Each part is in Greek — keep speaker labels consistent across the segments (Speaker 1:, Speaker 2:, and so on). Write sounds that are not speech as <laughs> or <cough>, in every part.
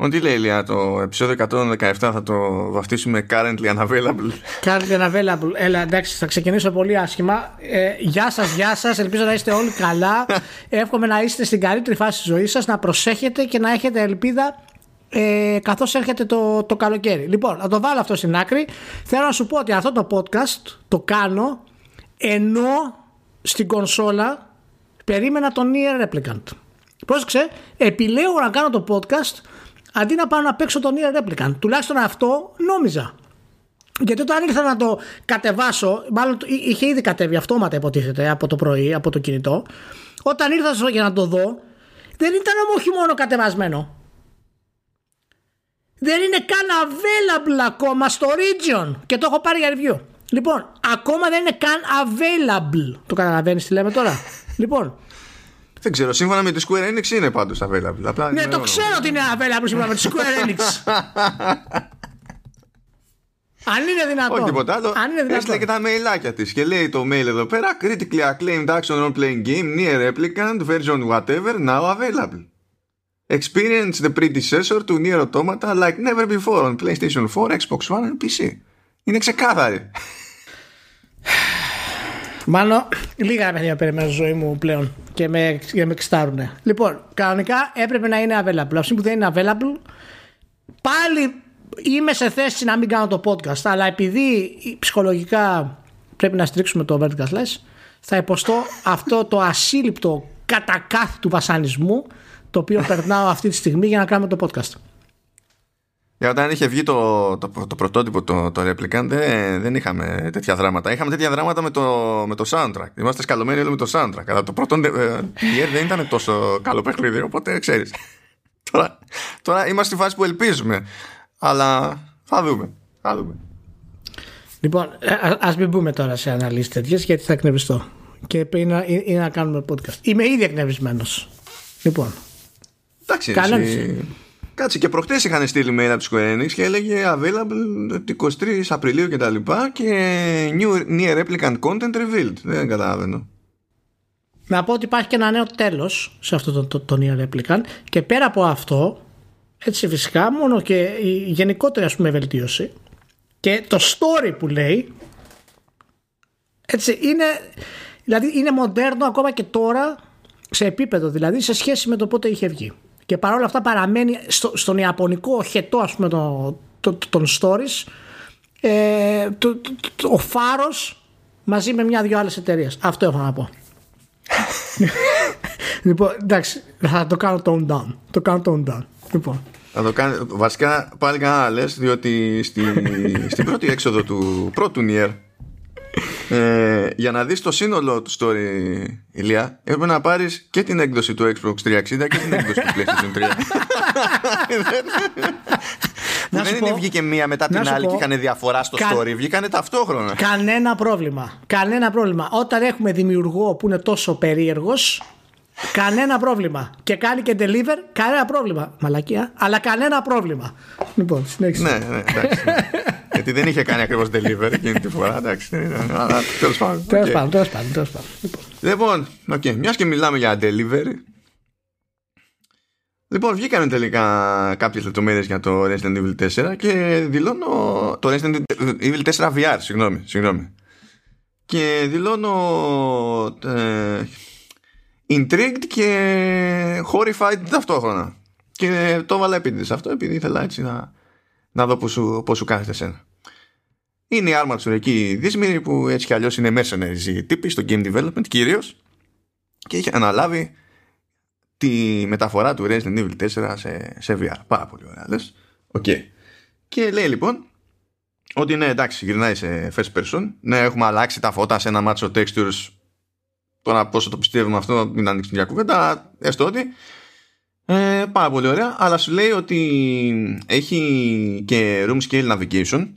Speaker 1: Ό,τι λέει Ηλία, το επεισόδιο 117 θα το βαφτίσουμε currently unavailable.
Speaker 2: Currently unavailable. Έλα, εντάξει, θα ξεκινήσω πολύ άσχημα. Ε, γεια σας, γεια σας. Ελπίζω να είστε όλοι καλά. <laughs> Εύχομαι να είστε στην καλύτερη φάση της ζωής σας, να προσέχετε και να έχετε ελπίδα ε, καθώς έρχεται το, το καλοκαίρι. Λοιπόν, να το βάλω αυτό στην άκρη. Θέλω να σου πω ότι αυτό το podcast το κάνω ενώ στην κονσόλα περίμενα τον Nier Replicant. Πρόσεξε, επιλέγω να κάνω το podcast αντί να πάω να παίξω τον Nier Replicant. Τουλάχιστον αυτό νόμιζα. Γιατί όταν ήρθα να το κατεβάσω, μάλλον είχε ήδη κατέβει αυτόματα υποτίθεται από το πρωί, από το κινητό. Όταν ήρθα για να το δω, δεν ήταν όχι μόνο κατεβασμένο. Δεν είναι καν available ακόμα στο region και το έχω πάρει για review. Λοιπόν, ακόμα δεν είναι καν available. Το καταλαβαίνεις τι λέμε τώρα. <laughs> λοιπόν,
Speaker 1: δεν ξέρω, σύμφωνα με τη Square Enix είναι πάντω available. Απλά
Speaker 2: ναι, το ξέρω ότι είναι available σύμφωνα με τη Square Enix. Αν είναι δυνατόν.
Speaker 1: Όχι τίποτα άλλο.
Speaker 2: Αν είναι δυνατόν.
Speaker 1: Έστειλε και τα mailάκια τη και λέει το mail εδώ πέρα Critically acclaimed action role playing game near replicant version whatever now available. Experience the predecessor to Nier Automata like never before on PlayStation 4, Xbox One and PC. Είναι ξεκάθαρη.
Speaker 2: Μάλλον λίγα παιδιά περιμένω ζωή μου πλέον και με, και με εξτάρουνε. Λοιπόν, κανονικά έπρεπε να είναι available. Αυτό που δεν είναι available, πάλι είμαι σε θέση να μην κάνω το podcast. Αλλά επειδή ψυχολογικά πρέπει να στρίξουμε το Vertical Slash, θα υποστώ αυτό το ασύλληπτο κατακάθι του βασανισμού το οποίο <laughs> περνάω αυτή τη στιγμή για να κάνουμε το podcast.
Speaker 1: Για όταν είχε βγει το, το, το πρωτότυπο το, το Replicant δεν, δεν είχαμε τέτοια δράματα. Είχαμε τέτοια δράματα με το, με το soundtrack. Είμαστε σκαλωμένοι όλοι με το soundtrack. Αλλά το πρώτο ε, δεν ήταν τόσο καλό παιχνίδι, οπότε ξέρεις. <laughs> τώρα, τώρα είμαστε στη φάση που ελπίζουμε. Αλλά θα δούμε. Θα δούμε.
Speaker 2: Λοιπόν, ε, α μην μπούμε τώρα σε αναλύσεις τέτοιες γιατί θα εκνευριστώ. Και είναι, είναι να κάνουμε podcast. Είμαι ήδη εκνευρισμένος. Λοιπόν.
Speaker 1: Εντάξει, Κάτσε και προχτές είχαν στείλει mail από τη Square Enix και έλεγε available 23 Απριλίου και τα λοιπά και new near replicant content revealed. Δεν καταλαβαίνω.
Speaker 2: Να πω ότι υπάρχει και ένα νέο τέλος σε αυτό το, το, το near replicant και πέρα από αυτό έτσι φυσικά μόνο και η γενικότερη ας πούμε βελτίωση και το story που λέει έτσι είναι δηλαδή είναι μοντέρνο ακόμα και τώρα σε επίπεδο δηλαδή σε σχέση με το πότε είχε βγει και παρόλα αυτά παραμένει στο, στον ιαπωνικό χετό ας πούμε το, το, των stories ε, το, το, ο φάρος μαζί με μια-δυο άλλες εταιρείες. Αυτό έχω να πω. <laughs> Λοιπόν εντάξει θα το κάνω tone down. Το κάνω tone down. Λοιπόν.
Speaker 1: Θα το κάνει, βασικά πάλι κανένα λες διότι στη, στην πρώτη έξοδο του πρώτου Nier ε, για να δεις το σύνολο του story Ηλία έπρεπε να πάρεις και την έκδοση του Xbox 360 και την έκδοση του PlayStation 3 <laughs> να δεν είναι βγήκε μία μετά την άλλη πω, και είχαν διαφορά στο κα... story βγήκανε ταυτόχρονα
Speaker 2: κανένα πρόβλημα κανένα πρόβλημα όταν έχουμε δημιουργό που είναι τόσο περίεργος Κανένα πρόβλημα. Και κάνει και deliver, κανένα πρόβλημα. Μαλακία, αλλά κανένα πρόβλημα. Λοιπόν, συνέχισε.
Speaker 1: Ναι, ναι, εντάξει. <laughs> Γιατί δεν είχε κάνει ακριβώς deliver εκείνη τη φορά. Εντάξει, αλλά τέλος πάντων.
Speaker 2: Τέλος πάντων, τέλος πάντων.
Speaker 1: Λοιπόν, okay. μιας και μιλάμε για delivery. Λοιπόν, βγήκαν τελικά κάποιες λεπτομέρειες για το Resident Evil 4 και δηλώνω. Το Resident Evil 4 VR, συγγνώμη. συγγνώμη. Και δηλώνω. Ε, intrigued και horrified ταυτόχρονα. Και το έβαλα επίτηδες αυτό επειδή ήθελα έτσι να, να δω πώς σου, πώς σου κάθεται εσένα. Είναι η άρμα του εκεί δύσμηρη που έτσι κι αλλιώς είναι mercenaries οι τύποι στο game development κυρίως και είχε αναλάβει τη μεταφορά του Resident Evil 4 σε, σε VR. Πάρα πολύ ωραία. Λες. Okay. Και λέει λοιπόν ότι ναι εντάξει γυρνάει σε first person ναι έχουμε αλλάξει τα φώτα σε ένα μάτσο textures Τώρα πόσο το πιστεύουμε αυτό, μην ανοίξουμε μια κουβέντα, έστω ότι. Ε, πάρα πολύ ωραία, αλλά σου λέει ότι έχει και room scale navigation.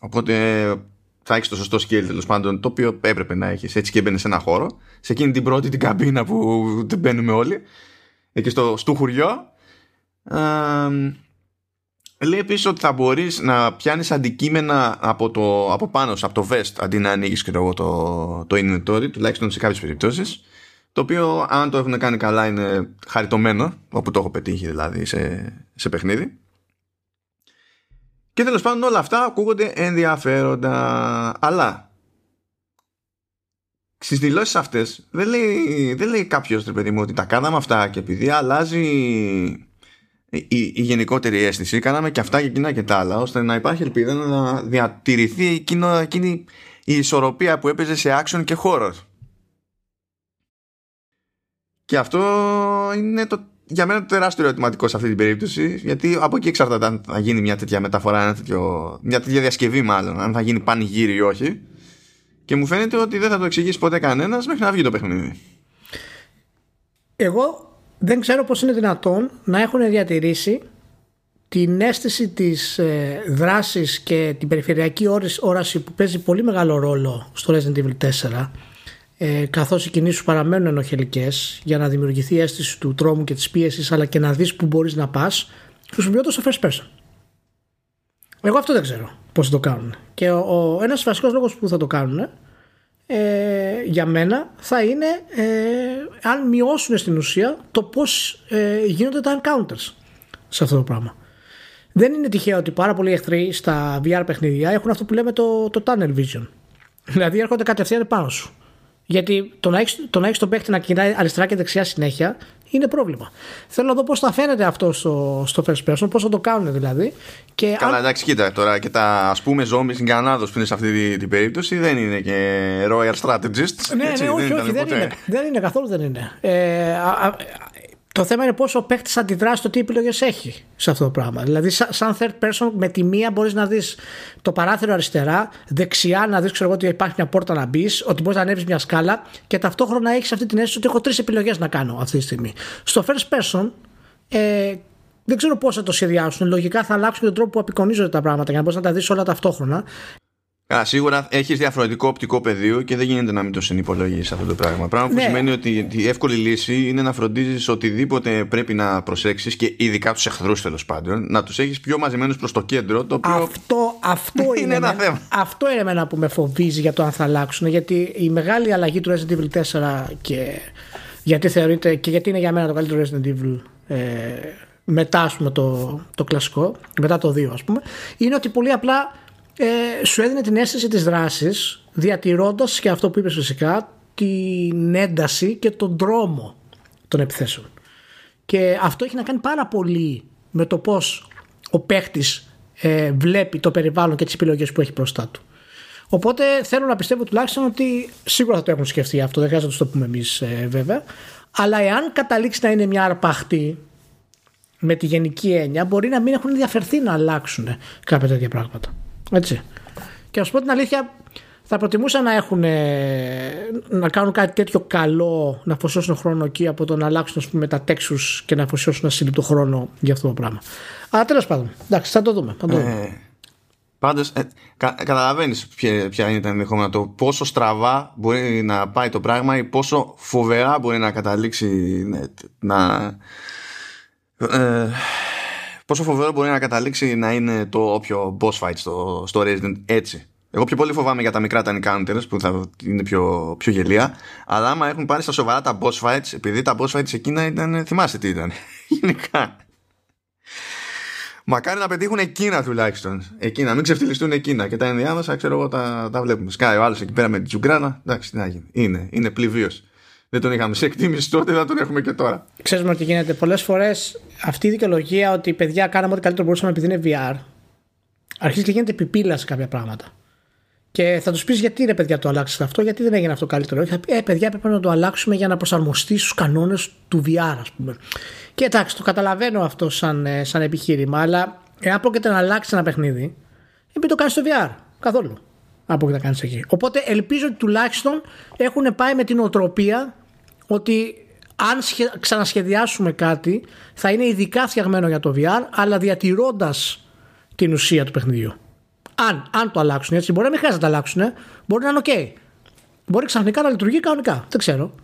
Speaker 1: Οπότε θα έχεις το σωστό scale τέλος πάντων, το οποίο έπρεπε να έχεις. Έτσι και έμπαινε σε ένα χώρο. Σε εκείνη την πρώτη την καμπίνα που δεν μπαίνουμε όλοι. Εκεί στο, στο χουριό. Ε, Λέει επίσης ότι θα μπορείς να πιάνεις αντικείμενα από, το, από πάνω από το vest αντί να ανοίγεις το, το inventory, τουλάχιστον σε κάποιες περιπτώσεις. Το οποίο αν το έχουν κάνει καλά είναι χαριτωμένο όπου το έχω πετύχει δηλαδή σε, σε παιχνίδι και τέλος πάντων όλα αυτά ακούγονται ενδιαφέροντα αλλά στις δηλώσεις αυτές δεν λέει, δεν λέει κάποιος παιδί μου ότι τα κάναμε αυτά και επειδή αλλάζει η, η, γενικότερη αίσθηση κάναμε και αυτά και εκείνα και τα άλλα ώστε να υπάρχει ελπίδα να διατηρηθεί εκείνο, εκείνη η ισορροπία που έπαιζε σε action και χώρο. Και αυτό είναι το, για μένα το τεράστιο ερωτηματικό σε αυτή την περίπτωση, γιατί από εκεί εξαρτάται αν θα γίνει μια τέτοια μεταφορά, ένα τέτοιο, μια τέτοια διασκευή μάλλον, αν θα γίνει πανηγύρι ή όχι. Και μου φαίνεται ότι δεν θα το εξηγήσει ποτέ κανένας μέχρι να βγει το παιχνίδι.
Speaker 2: Εγώ δεν ξέρω πώς είναι δυνατόν να έχουν διατηρήσει την αίσθηση της ε, δράσης και την περιφερειακή όραση που παίζει πολύ μεγάλο ρόλο στο Resident Evil 4 ε, καθώς οι κινήσεις σου παραμένουν ενοχελικές για να δημιουργηθεί η αίσθηση του τρόμου και της πίεσης αλλά και να δεις που μπορείς να πας χρησιμοποιώντας το first person. Εγώ αυτό δεν ξέρω πώς θα το κάνουν. Και ο, ο ένας βασικός λόγος που θα το κάνουν ε, για μένα θα είναι ε, αν μειώσουν στην ουσία το πώς ε, γίνονται τα encounters σε αυτό το πράγμα. Δεν είναι τυχαίο ότι πάρα πολλοί εχθροί στα VR παιχνίδια έχουν αυτό που λέμε το, το tunnel vision. Δηλαδή έρχονται κατευθείαν πάνω σου. Γιατί το να έχει το έχεις τον παίχτη να κοιτάει αριστερά και δεξιά συνέχεια είναι πρόβλημα. Θέλω να δω πώς θα φαίνεται αυτό στο, στο first person, πώς θα το κάνουν δηλαδή. Και
Speaker 1: Καλά, αν... εντάξει, κοίτα τώρα και τα ας πούμε zombies γκανάδο που είναι σε αυτή την, την περίπτωση δεν είναι και royal strategists.
Speaker 2: Ναι,
Speaker 1: έτσι,
Speaker 2: ναι, όχι,
Speaker 1: δεν,
Speaker 2: όχι, δεν είναι, δεν είναι καθόλου δεν είναι. Ε, α, α, το θέμα είναι πόσο ο παίκτη αντιδρά στο τι επιλογές έχει σε αυτό το πράγμα. Δηλαδή, σαν third person, με τη μία μπορείς να δεις το παράθυρο αριστερά, δεξιά να δεις ότι υπάρχει μια πόρτα να μπεις, ότι μπορείς να ανέβεις μια σκάλα και ταυτόχρονα έχεις αυτή την αίσθηση ότι έχω τρεις επιλογές να κάνω αυτή τη στιγμή. Στο first person, ε, δεν ξέρω πώς θα το σχεδιάσουν. Λογικά θα αλλάξουν τον τρόπο που απεικονίζονται τα πράγματα για να μπορείς να τα δεις όλα ταυτόχρονα.
Speaker 1: Α, σίγουρα έχεις διαφορετικό οπτικό πεδίο και δεν γίνεται να μην το συνυπολογίσεις αυτό το πράγμα. Πράγμα που ναι. σημαίνει ότι η εύκολη λύση είναι να φροντίζεις οτιδήποτε πρέπει να προσέξεις και ειδικά τους εχθρούς τέλος πάντων, να τους έχεις πιο μαζεμένους προς το κέντρο. Το οποίο
Speaker 2: αυτό, αυτό <laughs> είναι,
Speaker 1: είναι ένα θέμα.
Speaker 2: Αυτό είναι εμένα που με φοβίζει για το αν θα αλλάξουν. Γιατί η μεγάλη αλλαγή του Resident Evil 4 και γιατί θεωρείται και γιατί είναι για μένα το καλύτερο Resident Evil. Ε, μετά το, το κλασικό, μετά το 2 ας πούμε, είναι ότι πολύ απλά ε, σου έδινε την αίσθηση της δράσης διατηρώντας και αυτό που είπες φυσικά την ένταση και τον δρόμο των επιθέσεων. Και αυτό έχει να κάνει πάρα πολύ με το πώς ο παίχτης ε, βλέπει το περιβάλλον και τις επιλογές που έχει μπροστά του. Οπότε θέλω να πιστεύω τουλάχιστον ότι σίγουρα θα το έχουν σκεφτεί αυτό, δεν χρειάζεται να το πούμε εμείς ε, βέβαια. Αλλά εάν καταλήξει να είναι μια αρπαχτή με τη γενική έννοια, μπορεί να μην έχουν ενδιαφερθεί να αλλάξουν κάποια τέτοια πράγματα. Έτσι. Και να σου πω την αλήθεια, θα προτιμούσα να έχουν να κάνουν κάτι τέτοιο καλό, να αφοσιώσουν χρόνο εκεί από το να αλλάξουν πούμε, τα τέξου και να αφοσιώσουν ένα σύλληπτο χρόνο για αυτό το πράγμα. Αλλά τέλος πάντων, εντάξει, θα το δούμε. Θα το δούμε. Ε,
Speaker 1: Πάντως, ε, κα, καταλαβαίνεις ποια, ποια είναι τα ενδεχόμενα. Το πόσο στραβά μπορεί να πάει το πράγμα ή πόσο φοβερά μπορεί να καταλήξει ναι, να. Ε, πόσο φοβερό μπορεί να καταλήξει να είναι το όποιο boss fight στο, στο Resident έτσι. Εγώ πιο πολύ φοβάμαι για τα μικρά τα encounters που θα είναι πιο, πιο γελία. Αλλά άμα έχουν πάρει στα σοβαρά τα boss fights, επειδή τα boss fights εκείνα ήταν. Θυμάστε τι ήταν. <laughs> Γενικά. Μακάρι να πετύχουν εκείνα τουλάχιστον. Εκείνα, μην ξεφτυλιστούν εκείνα. Και τα ενδιάμεσα, ξέρω εγώ, τα, τα βλέπουμε. Σκάει ο άλλος εκεί πέρα με την τζουγκράνα. Εντάξει, τι να γίνει. Είναι, είναι πληβίω δεν τον είχαμε σε εκτίμηση τότε, θα τον έχουμε και τώρα.
Speaker 2: Ξέρουμε ότι γίνεται πολλές φορές αυτή η δικαιολογία ότι παιδιά κάναμε ό,τι καλύτερο μπορούσαμε επειδή είναι VR. Αρχίζει και γίνεται πιπίλα σε κάποια πράγματα. Και θα τους πεις γιατί ρε παιδιά το αλλάξετε αυτό, γιατί δεν έγινε αυτό καλύτερο. Και θα πει, Ε, παιδιά, πρέπει να το αλλάξουμε για να προσαρμοστεί στους κανόνες του VR, ας πούμε. Και εντάξει, το καταλαβαίνω αυτό σαν, ε, σαν επιχείρημα, αλλά εάν πρόκειται να αλλάξει ένα παιχνίδι, μην το κάνεις στο VR. Καθόλου. Από να κάνεις εκεί. Οπότε ελπίζω ότι τουλάχιστον έχουν πάει με την οτροπία ότι αν ξανασχεδιάσουμε κάτι θα είναι ειδικά φτιαγμένο για το VR αλλά διατηρώντας την ουσία του παιχνιδιού. Αν, αν το αλλάξουν έτσι, μπορεί να μην χρειάζεται να το αλλάξουν, μπορεί να είναι ok. Μπορεί ξαφνικά να λειτουργεί κανονικά. Δεν ξέρω.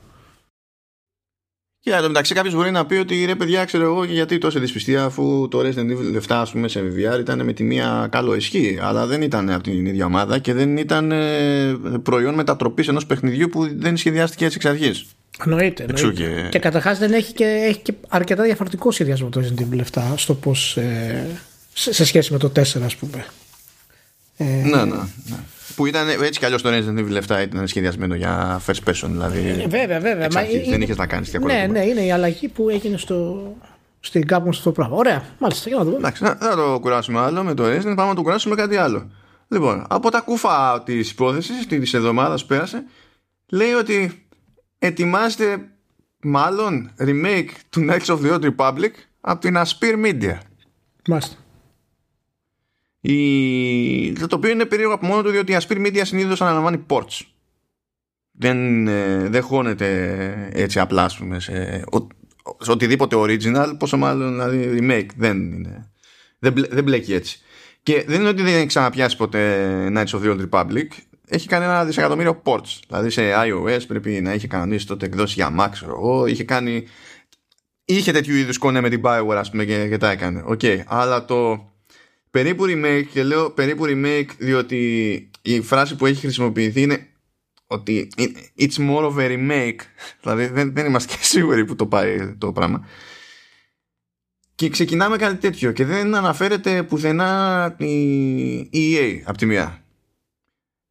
Speaker 1: Και yeah, μεταξύ κάποιος μπορεί να πει ότι ρε παιδιά, ξέρω εγώ και γιατί τόση δυσπιστία αφού το Resident Evil 7 ας πούμε σε VR ήταν με τη μία καλό ισχύ αλλά δεν ήταν από την ίδια ομάδα και δεν ήταν ε, προϊόν μετατροπής ενός παιχνιδιού που δεν σχεδιάστηκε έτσι εξ αρχής.
Speaker 2: Εννοείται. εννοείται. Και, και καταρχάς δεν έχει και, έχει και αρκετά διαφορετικό σχεδιασμό το Resident Evil 7 στο πώς, ε, σε, σε, σχέση με το 4, ας πούμε.
Speaker 1: Ε, ναι, ναι, ναι. Που ήταν έτσι κι αλλιώς το Resident Evil 7 ήταν σχεδιασμένο για first person. Δηλαδή,
Speaker 2: ε, βέβαια, βέβαια. Μα,
Speaker 1: δεν είχες να κάνεις
Speaker 2: τίποτα. Ναι, ναι, είναι η αλλαγή που έγινε στο, στην Capcom στο πράγμα. Ωραία, μάλιστα, για να δούμε.
Speaker 1: Εντάξει, να, το κουράσουμε άλλο με το Resident, πάμε να το κουράσουμε κάτι άλλο. Λοιπόν, από τα κούφα της υπόθεσης της εβδομάδας που πέρασε, λέει ότι ετοιμάζεται μάλλον remake του Knights of the Old Republic από την Aspir Media.
Speaker 2: Μάλιστα.
Speaker 1: Η... Το οποίο είναι περίεργο από μόνο του διότι η Aspir Media συνήθως αναλαμβάνει ports. Δεν, ε, δεν χώνεται έτσι απλά ας πούμε, σε, σε οτιδήποτε original, πόσο μάλλον δηλαδή remake. Δεν, είναι, δεν, δεν μπλέκει έτσι. Και δεν είναι ότι δεν έχει ξαναπιάσει ποτέ Knights of the Old Republic. Έχει κάνει ένα δισεκατομμύριο ports. Δηλαδή σε iOS πρέπει να είχε κανονίσει τότε εκδόσεις για Mac. Εγώ είχε κάνει. Είχε τέτοιου είδους κονέ με την Bioware, ας πούμε, και, και τα έκανε. OK. Okay. Αλλά το περίπου remake, και λέω περίπου remake, διότι η φράση που έχει χρησιμοποιηθεί είναι ότι it's more of a remake. <laughs> Δηλαδή δεν, δεν είμαστε και σίγουροι που το πάει το πράγμα. Και ξεκινάμε κάτι τέτοιο και δεν αναφέρεται πουθενά η EA από τη μία.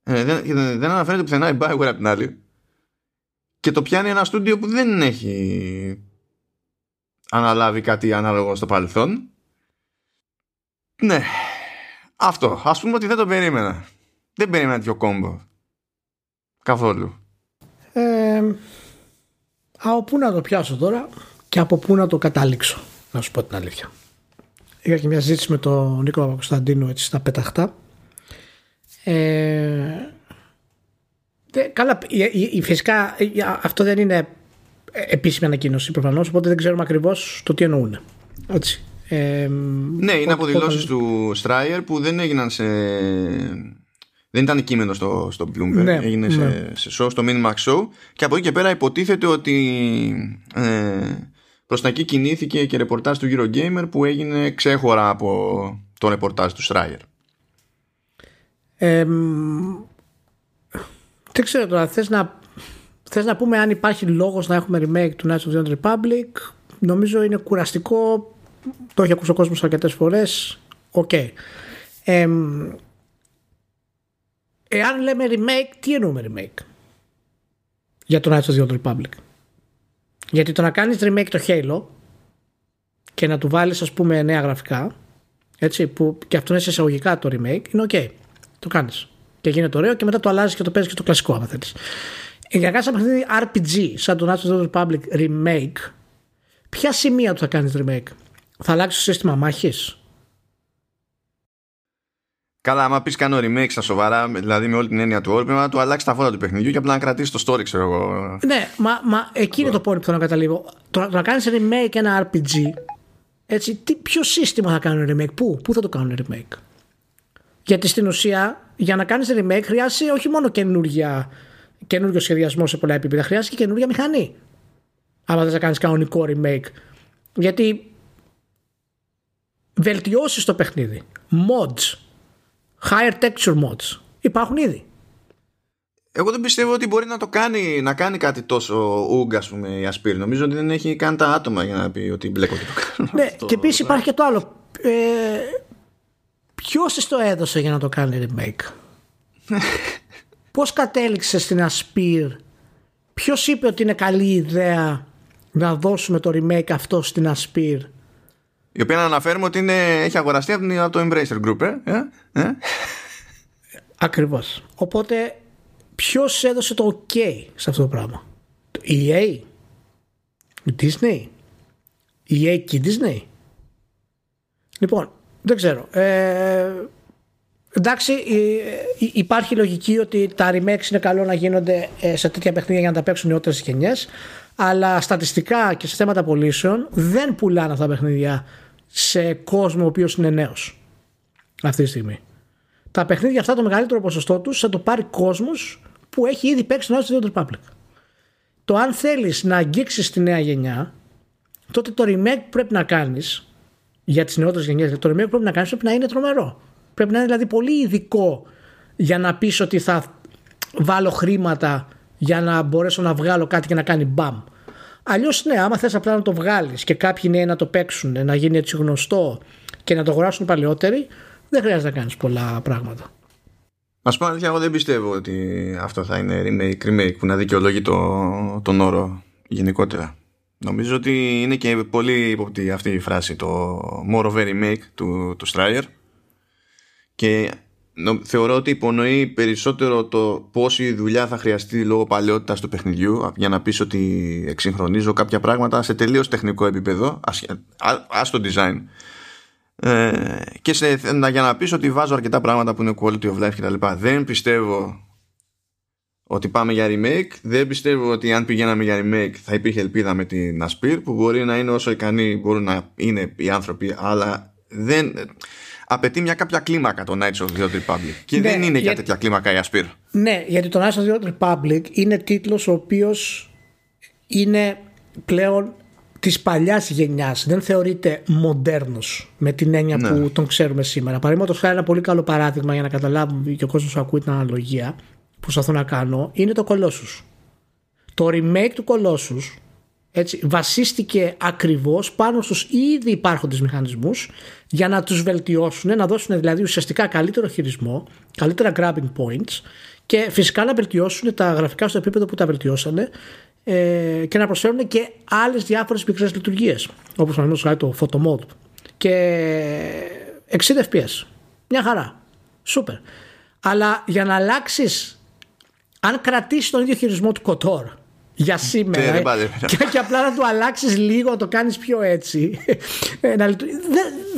Speaker 1: Ε, δεν, δεν αναφέρεται πουθενά η Bioware από την άλλη. Και το πιάνει ένα στούντιο που δεν έχει αναλάβει κάτι ανάλογο στο παρελθόν. Ναι. Αυτό. Ας πούμε ότι δεν το περίμενα. Δεν περίμενα τέτοιο κόμπο. Καθόλου.
Speaker 2: Ε, από πού να το πιάσω τώρα και από πού να το καταλήξω να σου πω την αλήθεια. Είχα και μια συζήτηση με τον Νίκο Παπακοσταντίνου έτσι στα πεταχτά. Ε, καλά, η, φυσικά αυτό δεν είναι επίσημη ανακοίνωση προφανώς, οπότε δεν ξέρουμε ακριβώς το τι εννοούν. Έτσι.
Speaker 1: Ε, ναι, είναι από δηλώσεις του Στράιερ που δεν έγιναν σε. Δεν ήταν κείμενο στο, στο Bloomberg, ναι, έγινε ναι. σε, σε show, στο Minimax Show και από εκεί και πέρα υποτίθεται ότι ε, προς τα εκεί κινήθηκε και ρεπορτάζ του Eurogamer που έγινε ξέχωρα από το ρεπορτάζ του Schreier.
Speaker 2: Ε, δεν ξέρω τώρα, θες να, θες να πούμε αν υπάρχει λόγος να έχουμε remake του Knights of the Old Republic. Νομίζω είναι κουραστικό, το έχει ακούσει ο κόσμος αρκετές φορές. OK. Okay. Ε, εάν λέμε remake, τι εννοούμε remake; Για το Knights of the Old Republic. Γιατί το να κάνεις remake το Halo και να του βάλεις ας πούμε νέα γραφικά έτσι, που και αυτό είναι σε εισαγωγικά το remake είναι ok. Το κάνεις. Και γίνεται ωραίο και μετά το αλλάζεις και το παίζεις και το κλασικό αν θέλεις. Για να κάνεις ένα παιχνίδι RPG σαν το National Republic remake ποια σημεία του θα κάνεις remake; Θα αλλάξεις το σύστημα μάχης;
Speaker 1: Καλά, άμα πεις κάνω remake στα σοβαρά, δηλαδή με όλη την έννοια του όρου, πρέπει να του αλλάξεις τα φώτα του παιχνιδιού και απλά να κρατήσεις το story, ξέρω εγώ.
Speaker 2: Ναι, μα, μα εκεί είναι το point που θέλω να καταλήγω. Το, το να κάνεις remake ένα RPG, έτσι, τι, ποιο σύστημα θα κάνουν remake, πού, πού θα το κάνουν remake; Γιατί στην ουσία, για να κάνεις remake χρειάζεται όχι μόνο καινούργιο σχεδιασμό σε πολλά επίπεδα, χρειάζεται και καινούργια μηχανή. Άμα δεν θα κάνεις κανονικό remake. Γιατί βελτιώσεις το παιχνίδι, mods, higher texture mods. Υπάρχουν ήδη.
Speaker 1: Εγώ δεν πιστεύω ότι μπορεί να το κάνει, να κάνει κάτι τόσο ούγκα, ας πούμε, η Ασπίρ. Νομίζω ότι δεν έχει καν τα άτομα για να πει ότι μπλέκω και το κάνω.
Speaker 2: Ναι, αυτό, και επίσης υπάρχει και το άλλο. Ε, Ποιος το έδωσε για να το κάνει remake; <laughs> Πώς κατέληξε στην Ασπίρ, Ποιος είπε ότι είναι καλή ιδέα να δώσουμε το remake αυτό στην Ασπίρ;
Speaker 1: Η οποία να αναφέρουμε ότι είναι, έχει αγοραστεί από το Embracer Group, ε; ε; ε;
Speaker 2: Ακριβώς. Οπότε, ποιος έδωσε το OK σε αυτό το πράγμα; Το EA, η Disney, η EA και η Disney; Λοιπόν, δεν ξέρω. Ε, εντάξει, υπάρχει λογική ότι τα remakes είναι καλό να γίνονται ε, σε τέτοια παιχνίδια για να τα παίξουν νεότερες γενιές. Αλλά στατιστικά και σε θέματα πωλήσεων δεν πουλάνε αυτά τα παιχνίδια σε κόσμο ο οποίος είναι νέος αυτή τη στιγμή. Τα παιχνίδια αυτά το μεγαλύτερο ποσοστό τους θα το πάρει κόσμος που έχει ήδη παίξει τον Old Republic. Το αν θέλεις να αγγίξεις τη νέα γενιά, τότε το remake που πρέπει να κάνεις για τις νεότερες γενιές, το remake που πρέπει να κάνεις πρέπει να είναι τρομερό. Πρέπει να είναι δηλαδή πολύ ειδικό για να πεις ότι θα βάλω χρήματα για να μπορέσω να βγάλω κάτι και να κάνει μπαμ. Αλλιώς, ναι, άμα θες απλά να το βγάλεις και κάποιοι νέοι να το παίξουν, να γίνει έτσι γνωστό και να το αγοράσουν παλαιότεροι, δεν χρειάζεται να κάνεις πολλά πράγματα.
Speaker 1: Α πούμε αλήθεια, εγώ δεν πιστεύω ότι αυτό θα είναι remake, remake που να δικαιολογεί το, τον όρο γενικότερα. Νομίζω ότι είναι και πολύ υποπτή αυτή η φράση, το more of a remake του, του Stryer. Και θεωρώ ότι υπονοεί περισσότερο το πόση δουλειά θα χρειαστεί λόγω παλαιότητας του παιχνιδιού για να πεις ότι εξυγχρονίζω κάποια πράγματα σε τελείως τεχνικό επίπεδο ας το design ε, και σε, για να πεις ότι βάζω αρκετά πράγματα που είναι quality of life κτλ. Δεν πιστεύω ότι πάμε για remake. Δεν πιστεύω ότι αν πηγαίναμε για remake θα υπήρχε ελπίδα με την Aspir που μπορεί να είναι όσο ικανοί μπορούν να είναι οι άνθρωποι αλλά δεν απαιτεί μια κάποια κλίμακα το Knights of the Old Republic. Και ναι, δεν είναι για, τέτοια κλίμακα η Aspir.
Speaker 2: Ναι, γιατί το Knights of the Old Republic είναι τίτλος ο οποίος είναι πλέον της παλιάς γενιάς. Δεν θεωρείται μοντέρνος με την έννοια ναι. που τον ξέρουμε σήμερα. Παραδείγματος χάρη, ένα πολύ καλό παράδειγμα για να καταλάβουμε και ο κόσμος ακούει την αναλογία που προσπαθώ να κάνω είναι το Colossus. Το remake του Colossus έτσι, βασίστηκε ακριβώς πάνω στους ήδη υπάρχοντες μηχανισμούς για να τους βελτιώσουν, να δώσουν δηλαδή ουσιαστικά καλύτερο χειρισμό, καλύτερα grabbing points και φυσικά να βελτιώσουν τα γραφικά στο επίπεδο που τα βελτιώσανε ε, και να προσφέρουν και άλλες διάφορες μικρές λειτουργίες όπως παραδείγματος το photo mode και 60 fps μια χαρά, σούπερ. Αλλά για να αλλάξεις αν κρατήσει τον ίδιο χειρισμό του Kotor για σήμερα ναι, και, και, απλά να του αλλάξεις λίγο, να το κάνεις πιο έτσι. Ε, δεν,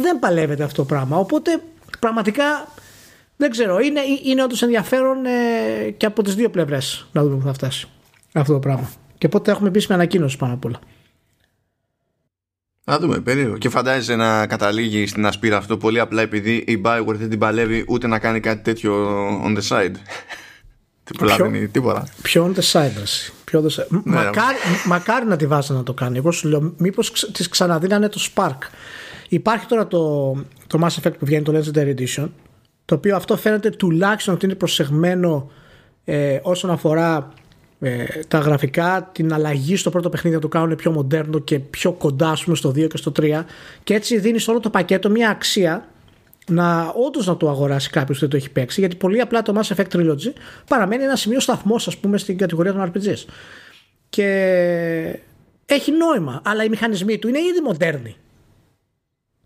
Speaker 2: δεν παλεύεται αυτό το πράγμα. Οπότε πραγματικά δεν ξέρω. Είναι, είναι όντως ενδιαφέρον ε, και από τις δύο πλευρές να δούμε που θα φτάσει αυτό το πράγμα. Και πότε έχουμε επίσημη ανακοίνωση πάνω απ' όλα.
Speaker 1: Να δούμε, περίεργο. Και φαντάζεσαι να καταλήγει στην ασπίρα αυτό πολύ απλά επειδή η Bioware δεν την παλεύει ούτε να κάνει κάτι τέτοιο on the side. Τι προλαβαίνει, τίποτα.
Speaker 2: Ποιο on the side, Ποιο the side. Ναι, μακάρι, μακάρι να τη βάζει να το κάνει. Εγώ σου λέω, μήπως τη ξαναδίνανε το Spark. Υπάρχει τώρα το, το Mass Effect που βγαίνει το Legendary Edition. Το οποίο αυτό φαίνεται τουλάχιστον ότι είναι προσεγμένο ε, όσον αφορά ε, τα γραφικά, την αλλαγή στο πρώτο παιχνίδι να το κάνουν πιο μοντέρνο και πιο κοντά πούμε, στο 2 και στο 3 και έτσι δίνεις όλο το πακέτο μια αξία να όντως να το αγοράσει κάποιος που δεν το έχει παίξει γιατί πολύ απλά το Mass Effect Trilogy παραμένει ένα σημείο σταθμός ας πούμε στην κατηγορία των RPGs και έχει νόημα αλλά οι μηχανισμοί του είναι ήδη μοντέρνοι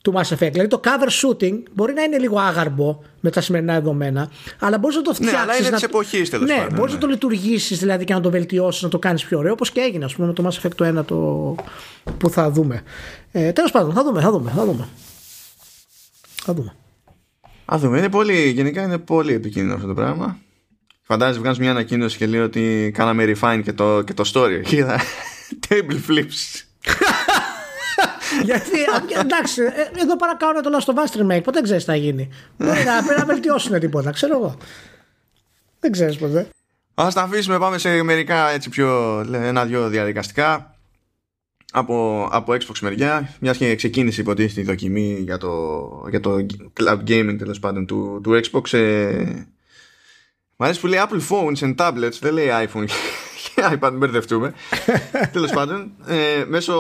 Speaker 2: του Mass Effect. Δηλαδή το cover shooting μπορεί να είναι λίγο άγαρμπο με τα σημερινά δεδομένα, αλλά μπορείς να το φτιάξει.
Speaker 1: Ναι, αλλά είναι
Speaker 2: να...
Speaker 1: της εποχής τέλος
Speaker 2: ναι, Μπορείς ναι. να το λειτουργήσεις δηλαδή και να το βελτιώσεις, να το κάνεις πιο ωραίο, όπως και έγινε ας πούμε με το Mass Effect το 1 το... που θα δούμε. Ε, Τέλος πάντων, θα δούμε, θα δούμε. Θα δούμε. Θα δούμε.
Speaker 1: Α δούμε. Είναι πολύ, γενικά είναι πολύ επικίνδυνο αυτό το πράγμα. Φαντάζεσαι βγάζεις μια ανακοίνωση και λέει ότι κάναμε refine και το, και το story. <laughs> Είδα table flips.
Speaker 2: Γιατί εντάξει, ε, εδώ παρακάω το Last of Us remake. Ποτέ ξέρεις τι θα γίνει. Μπορεί να, πρέπει να βελτιώσουν τίποτα, ξέρω εγώ. Δεν ξέρεις ποτέ.
Speaker 1: Α τα αφήσουμε, πάμε σε μερικά έτσι πιο ένα-δυο διαδικαστικά. Από, από Xbox μεριά, μιας και ξεκίνησε υποτίθεται η δοκιμή για το, για το cloud gaming τέλος πάντων του, του Xbox. Ε, Μ' αρέσει που λέει Apple phones and tablets, δεν λέει iPhone και <laughs> iPad, μπερδευτούμε. <laughs> Τέλος πάντων, ε, μέσω,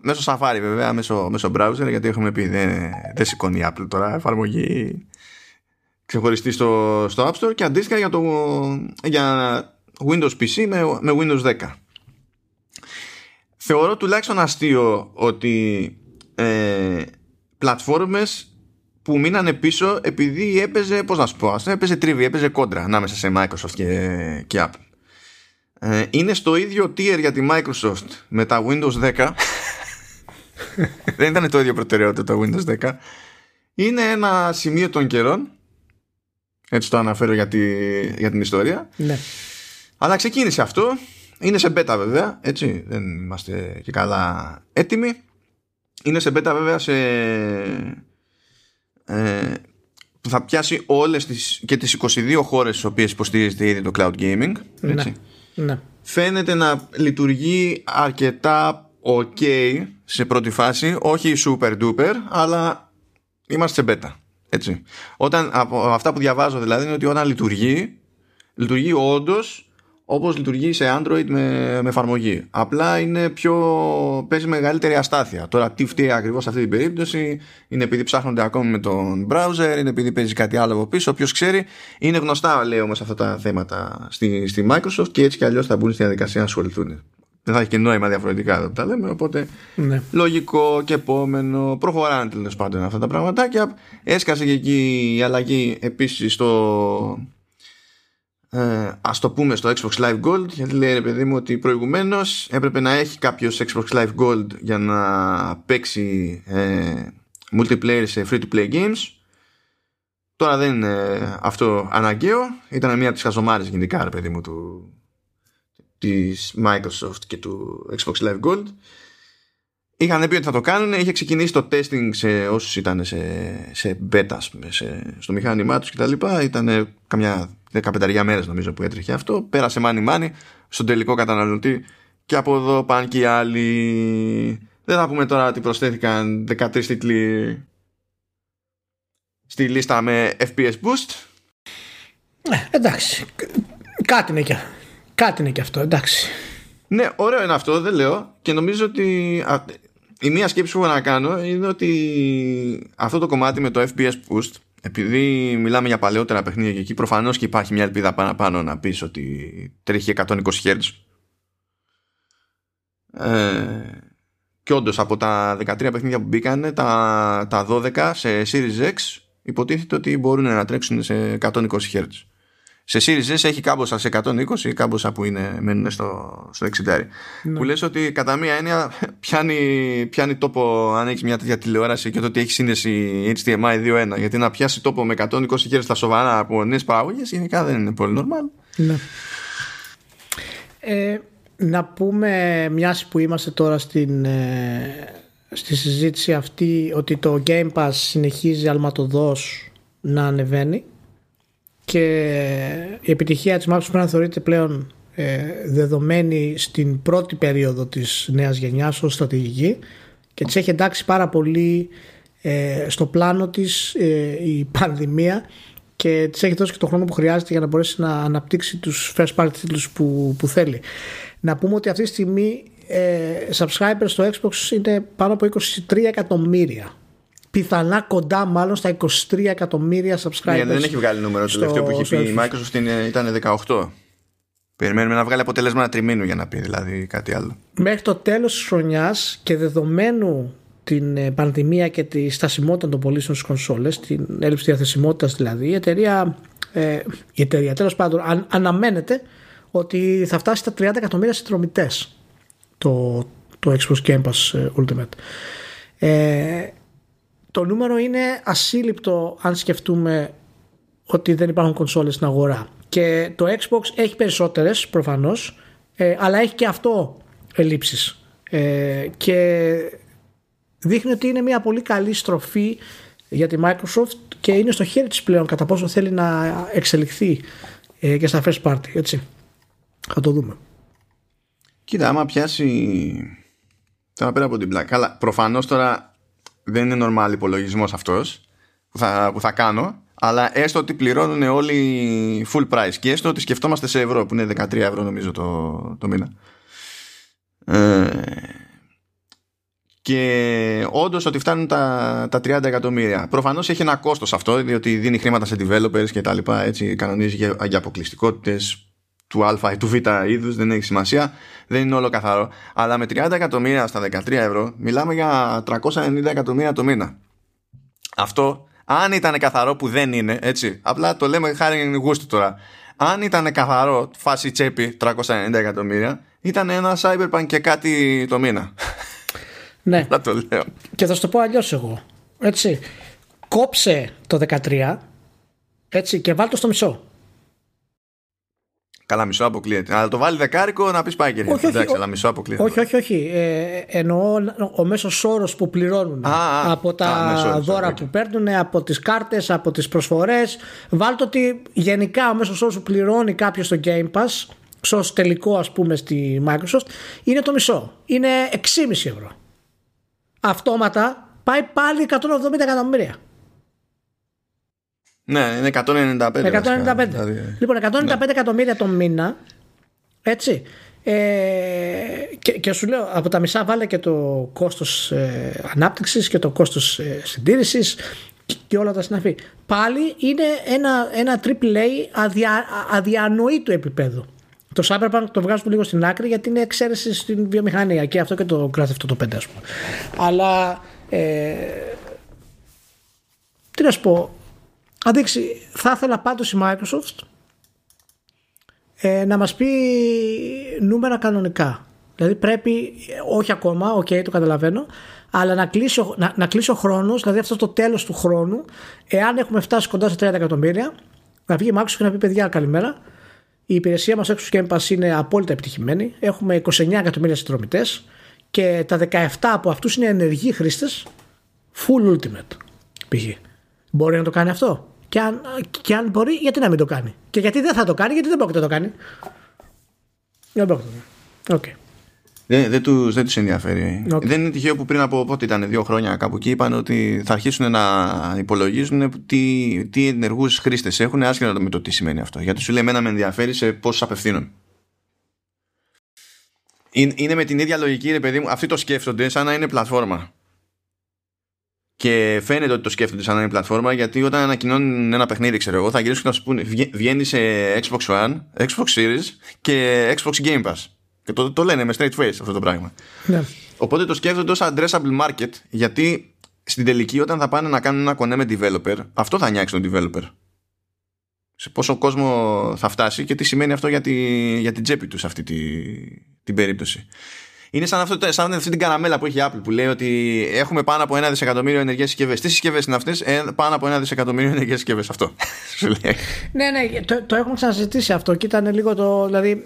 Speaker 1: μέσω Safari βέβαια, μέσω, μέσω browser, γιατί έχουμε πει δεν, δεν σηκώνει η Apple τώρα εφαρμογή ξεχωριστή στο, στο App Store και αντίστοιχα για, το, για Windows PC με, με Windows 10. Θεωρώ τουλάχιστον αστείο ότι ε, πλατφόρμες που μείνανε πίσω επειδή έπαιζε, πώς να σου πω, έπαιζε τρίβη, έπαιζε κόντρα ανάμεσα σε Microsoft και, και Apple. Ε, είναι στο ίδιο tier για τη Microsoft με τα Windows 10. <laughs> Δεν ήταν το ίδιο προτεραιότητα το Windows 10. Είναι ένα σημείο των καιρών. Έτσι το αναφέρω για, τη, για την ιστορία.
Speaker 2: Ναι.
Speaker 1: Αλλά ξεκίνησε αυτό. Είναι σε beta βέβαια. Έτσι. Δεν είμαστε και καλά έτοιμοι. Είναι σε beta βέβαια σε ε, που θα πιάσει όλες τις, και τις 22 χώρες στις οποίες υποστηρίζεται ήδη το cloud gaming
Speaker 2: ναι, έτσι. Ναι.
Speaker 1: φαίνεται να λειτουργεί αρκετά ok σε πρώτη φάση όχι super duper αλλά είμαστε σε beta έτσι. Όταν, από αυτά που διαβάζω δηλαδή είναι ότι όταν λειτουργεί λειτουργεί όντως όπως λειτουργεί σε Android με, με εφαρμογή. Απλά είναι πιο, παίζει μεγαλύτερη αστάθεια. Τώρα τι φταίει ακριβώς σε αυτή την περίπτωση είναι επειδή ψάχνονται ακόμη με τον browser, είναι επειδή παίζει κάτι άλλο από πίσω. Όποιος ξέρει είναι γνωστά λέει όμως αυτά τα θέματα στη, στη Microsoft και έτσι κι αλλιώς θα μπουν στη διαδικασία να ασχοληθούν. Δεν θα έχει και νόημα διαφορετικά εδώ που τα λέμε, οπότε
Speaker 2: Ναι.
Speaker 1: λογικό και επόμενο. Προχωράνε τέλος πάντων αυτά τα πραγματάκια. Έσκασε και εκεί η αλλαγή επίσης στο ε, ας το πούμε στο Xbox Live Gold γιατί λέει ρε παιδί μου ότι προηγουμένως έπρεπε να έχει κάποιος Xbox Live Gold για να παίξει ε, multiplayer σε free to play games. Τώρα δεν είναι αυτό αναγκαίο. Ήταν μια από τις χαζομάρες γενικά ρε παιδί μου του, της Microsoft και του Xbox Live Gold. Είχαν πει ότι θα το κάνουν, είχε ξεκινήσει το testing σε όσους ήταν σε, σε beta, ας πούμε, σε, στο μηχάνημά τους κτλ. Ήταν καμιά 15 μέρες νομίζω που έτρεχε αυτό. Πέρασε μάνι μάνι στον τελικό καταναλωτή και από εδώ πάνε και οι άλλοι. Δεν θα πούμε τώρα ότι προσθέθηκαν 13 τίτλοι στη λίστα με FPS boost.
Speaker 2: Ε, εντάξει. Κάτι είναι, και, κάτι είναι και αυτό, εντάξει.
Speaker 1: Ναι, ωραίο είναι αυτό, δεν λέω. Και νομίζω ότι α, η μία σκέψη που έχω να κάνω είναι ότι αυτό το κομμάτι με το FPS boost, επειδή μιλάμε για παλαιότερα παιχνίδια και εκεί προφανώς και υπάρχει μια ελπίδα πάνω να πεις ότι τρέχει 120 Hz. Ε, και όντως από τα 13 παιχνίδια που μπήκαν, τα, τα 12 σε Series X υποτίθεται ότι μπορούν να τρέξουν σε 120 Hz. Σε Series S έχει κάμποσα σε 120 ή κάμποσα που είναι, μένουν στο, στο 60.
Speaker 2: Ναι.
Speaker 1: Που λες ότι κατά μία έννοια <laughs> πιάνει, πιάνει τόπο αν έχεις μια τέτοια τηλεόραση και το ότι έχει σύνδεση HDMI 2.1. Γιατί να πιάσει τόπο με 120 Hz στα σοβαρά από νέες παραγωγές γενικά δεν είναι πολύ normal.
Speaker 2: Ναι. Ε, να πούμε, μιας που είμαστε τώρα στην, ε, στη συζήτηση αυτή, ότι το Game Pass συνεχίζει αλματοδός να ανεβαίνει και η επιτυχία της Microsoft πρέπει να θεωρείται πλέον ε, δεδομένη στην πρώτη περίοδο της νέας γενιάς ως στρατηγική και της έχει εντάξει πάρα πολύ ε, στο πλάνο της ε, η πανδημία και της έχει δώσει και το χρόνο που χρειάζεται για να μπορέσει να αναπτύξει τους first party τίτλους που, που θέλει. Να πούμε ότι αυτή τη στιγμή ε, subscribers στο Xbox είναι πάνω από 23 εκατομμύρια. Πιθανά κοντά μάλλον στα 23 εκατομμύρια subscribers.
Speaker 1: Ναι, δεν έχει βγάλει νούμερο. Το
Speaker 2: στο-
Speaker 1: τελευταίο που έχει
Speaker 2: στο
Speaker 1: πει η
Speaker 2: Xbox.
Speaker 1: Microsoft είναι- ήταν 18. Περιμένουμε να βγάλει αποτέλεσμα ένα τριμήνου για να πει δηλαδή κάτι άλλο.
Speaker 2: Μέχρι το τέλος της χρονιάς και δεδομένου την ε, πανδημία και τη στασιμότητα των πωλήσεων στις κονσόλες, την έλλειψη διαθεσιμότητας δηλαδή, η εταιρεία, ε, η εταιρεία τέλος πάντων αν, αναμένεται ότι θα φτάσει στα 30 εκατομμύρια συνδρομητές το, το Xbox Game Pass ε, Ultimate. Ε, το νούμερο είναι ασύλληπτο αν σκεφτούμε ότι δεν υπάρχουν κονσόλες στην αγορά. Και το Xbox έχει περισσότερες προφανώς, ε, αλλά έχει και αυτό ελλείψεις. Ε, και δείχνει ότι είναι μια πολύ καλή στροφή για τη Microsoft και είναι στο χέρι της πλέον κατά πόσο θέλει να εξελιχθεί ε, και στα first party, έτσι. Θα το δούμε.
Speaker 1: Κοίτα, άμα πιάσει. Τώρα πέρα από την πλάκα. Καλά, προφανώς τώρα δεν είναι normal υπολογισμός αυτός που θα, που θα κάνω. Αλλά έστω ότι πληρώνουν όλοι full price και έστω ότι σκεφτόμαστε σε ευρώ που είναι 13 ευρώ νομίζω το, το μήνα. Ε, και όντως ότι φτάνουν τα, τα 30 εκατομμύρια. Προφανώς έχει ένα κόστος αυτό, διότι δίνει χρήματα σε developers και τα λοιπά. Έτσι, κανονίζει για, για αποκλειστικότητες του Α ή του Β είδους, δεν έχει σημασία. Δεν είναι όλο καθαρό. Αλλά με 30 εκατομμύρια στα 13 ευρώ, μιλάμε για 390 εκατομμύρια το μήνα. Αυτό, αν ήταν καθαρό που δεν είναι, έτσι, απλά το λέμε χάρη γούστου τώρα. Αν ήταν καθαρό, φάση τσέπη 390 εκατομμύρια, ήταν ένα Cyberpunk και κάτι το μήνα.
Speaker 2: Ναι,
Speaker 1: Να το λέω.
Speaker 2: και θα σου το πω αλλιώς εγώ. Έτσι. Κόψε το 13 έτσι, και βάλ το στο μισό.
Speaker 1: Καλά, μισό αποκλείεται. Αλλά το βάλει δεκάρικο να πεις πάει και
Speaker 2: Όχι, όχι,
Speaker 1: Εντάξει,
Speaker 2: ο-
Speaker 1: αλλά μισό αποκλείεται.
Speaker 2: Όχι, όχι, όχι. Ε, εννοώ ο μέσος όρος που πληρώνουν
Speaker 1: Α, α,
Speaker 2: από τα
Speaker 1: α, ναι, sorry, sorry,
Speaker 2: δώρα
Speaker 1: okay.
Speaker 2: που παίρνουν, από τις κάρτες, από τις προσφορές. Βάλτε ότι γενικά ο μέσος όρος που πληρώνει κάποιος στο Game Pass, ω τελικό ας πούμε στη Microsoft, είναι το μισό. Είναι 6,5 ευρώ. Αυτόματα πάει πάλι 170 εκατομμύρια.
Speaker 1: Ναι, είναι 195. βασικά.
Speaker 2: 195.
Speaker 1: Δηλαδή,
Speaker 2: Λοιπόν, 195 εκατομμύρια το μήνα Έτσι. Ε, και, και σου λέω από τα μισά βάλε και το κόστος ε, ανάπτυξης και το κόστος ε, συντήρησης και όλα τα συναφή. Πάλι είναι ένα, ένα AAA αδια, αδιανοήτου επίπεδου. Το Cyberpunk το βγάζουμε λίγο στην άκρη γιατί είναι εξαίρεση στην βιομηχανία και αυτό και το Grand Theft Auto 5 ας πούμε. Αλλά ε, τι να σου πω αντίξει, θα ήθελα πάντως η Microsoft ε, να μας πει νούμερα κανονικά. Δηλαδή πρέπει, όχι ακόμα, OK, okay, το καταλαβαίνω, αλλά να κλείσει, να, να κλείσει ο χρόνος, δηλαδή αυτό το τέλος του χρόνου, εάν έχουμε φτάσει κοντά σε 30 εκατομμύρια, να βγει η Microsoft και να πει παιδιά καλημέρα, η υπηρεσία μας έξω Game Pass είναι απόλυτα επιτυχημένη, έχουμε 29 εκατομμύρια συνδρομητές και τα 17 από αυτούς είναι ενεργοί χρήστες, full ultimate π.χ. Μπορεί να το κάνει αυτό; Και αν, και αν μπορεί, γιατί να μην το κάνει; Και γιατί δεν θα το κάνει, γιατί δεν πρόκειται να το κάνει; Δεν πρόκειται να το κάνει. Okay.
Speaker 1: Δεν, δεν, τους, δεν τους ενδιαφέρει. Okay. Δεν είναι τυχαίο που πριν από πότε ήταν δύο χρόνια κάπου εκεί είπαν ότι θα αρχίσουν να υπολογίζουν τι, τι ενεργούς χρήστες έχουν άσχετα με το τι σημαίνει αυτό. Γιατί σου λέει εμένα με ενδιαφέρει σε πόσους απευθύνουν. Είναι με την ίδια λογική ρε παιδί μου αυτοί το σκέφτονται σαν να είναι πλατφόρμα. Και φαίνεται ότι το σκέφτονται σαν να είναι πλατφόρμα γιατί όταν ανακοινώνουν ένα παιχνίδι, ξέρω εγώ, θα γυρίσουν να σου πούνε βγαίνει σε Xbox One, Xbox Series και Xbox Game Pass. Και το, το λένε με straight face αυτό το πράγμα. Ναι. Οπότε το σκέφτονται ως addressable market γιατί στην τελική όταν θα πάνε να κάνουν ένα κονέ με developer, αυτό θα νιάξει τον developer. Σε πόσο κόσμο θα φτάσει και τι σημαίνει αυτό για, τη, για την τσέπη τους σε αυτή τη, την περίπτωση. Είναι σαν, αυτό, σαν αυτή την καραμέλα που έχει η Apple που λέει ότι έχουμε πάνω από ένα δισεκατομμύριο ενεργές συσκευές. Τι συσκευές είναι αυτές, ε, πάνω από ένα δισεκατομμύριο ενεργές συσκευές. Αυτό. <laughs>
Speaker 2: ναι, ναι, το, το έχουμε ξαναζητήσει αυτό και ήταν λίγο το. Δηλαδή,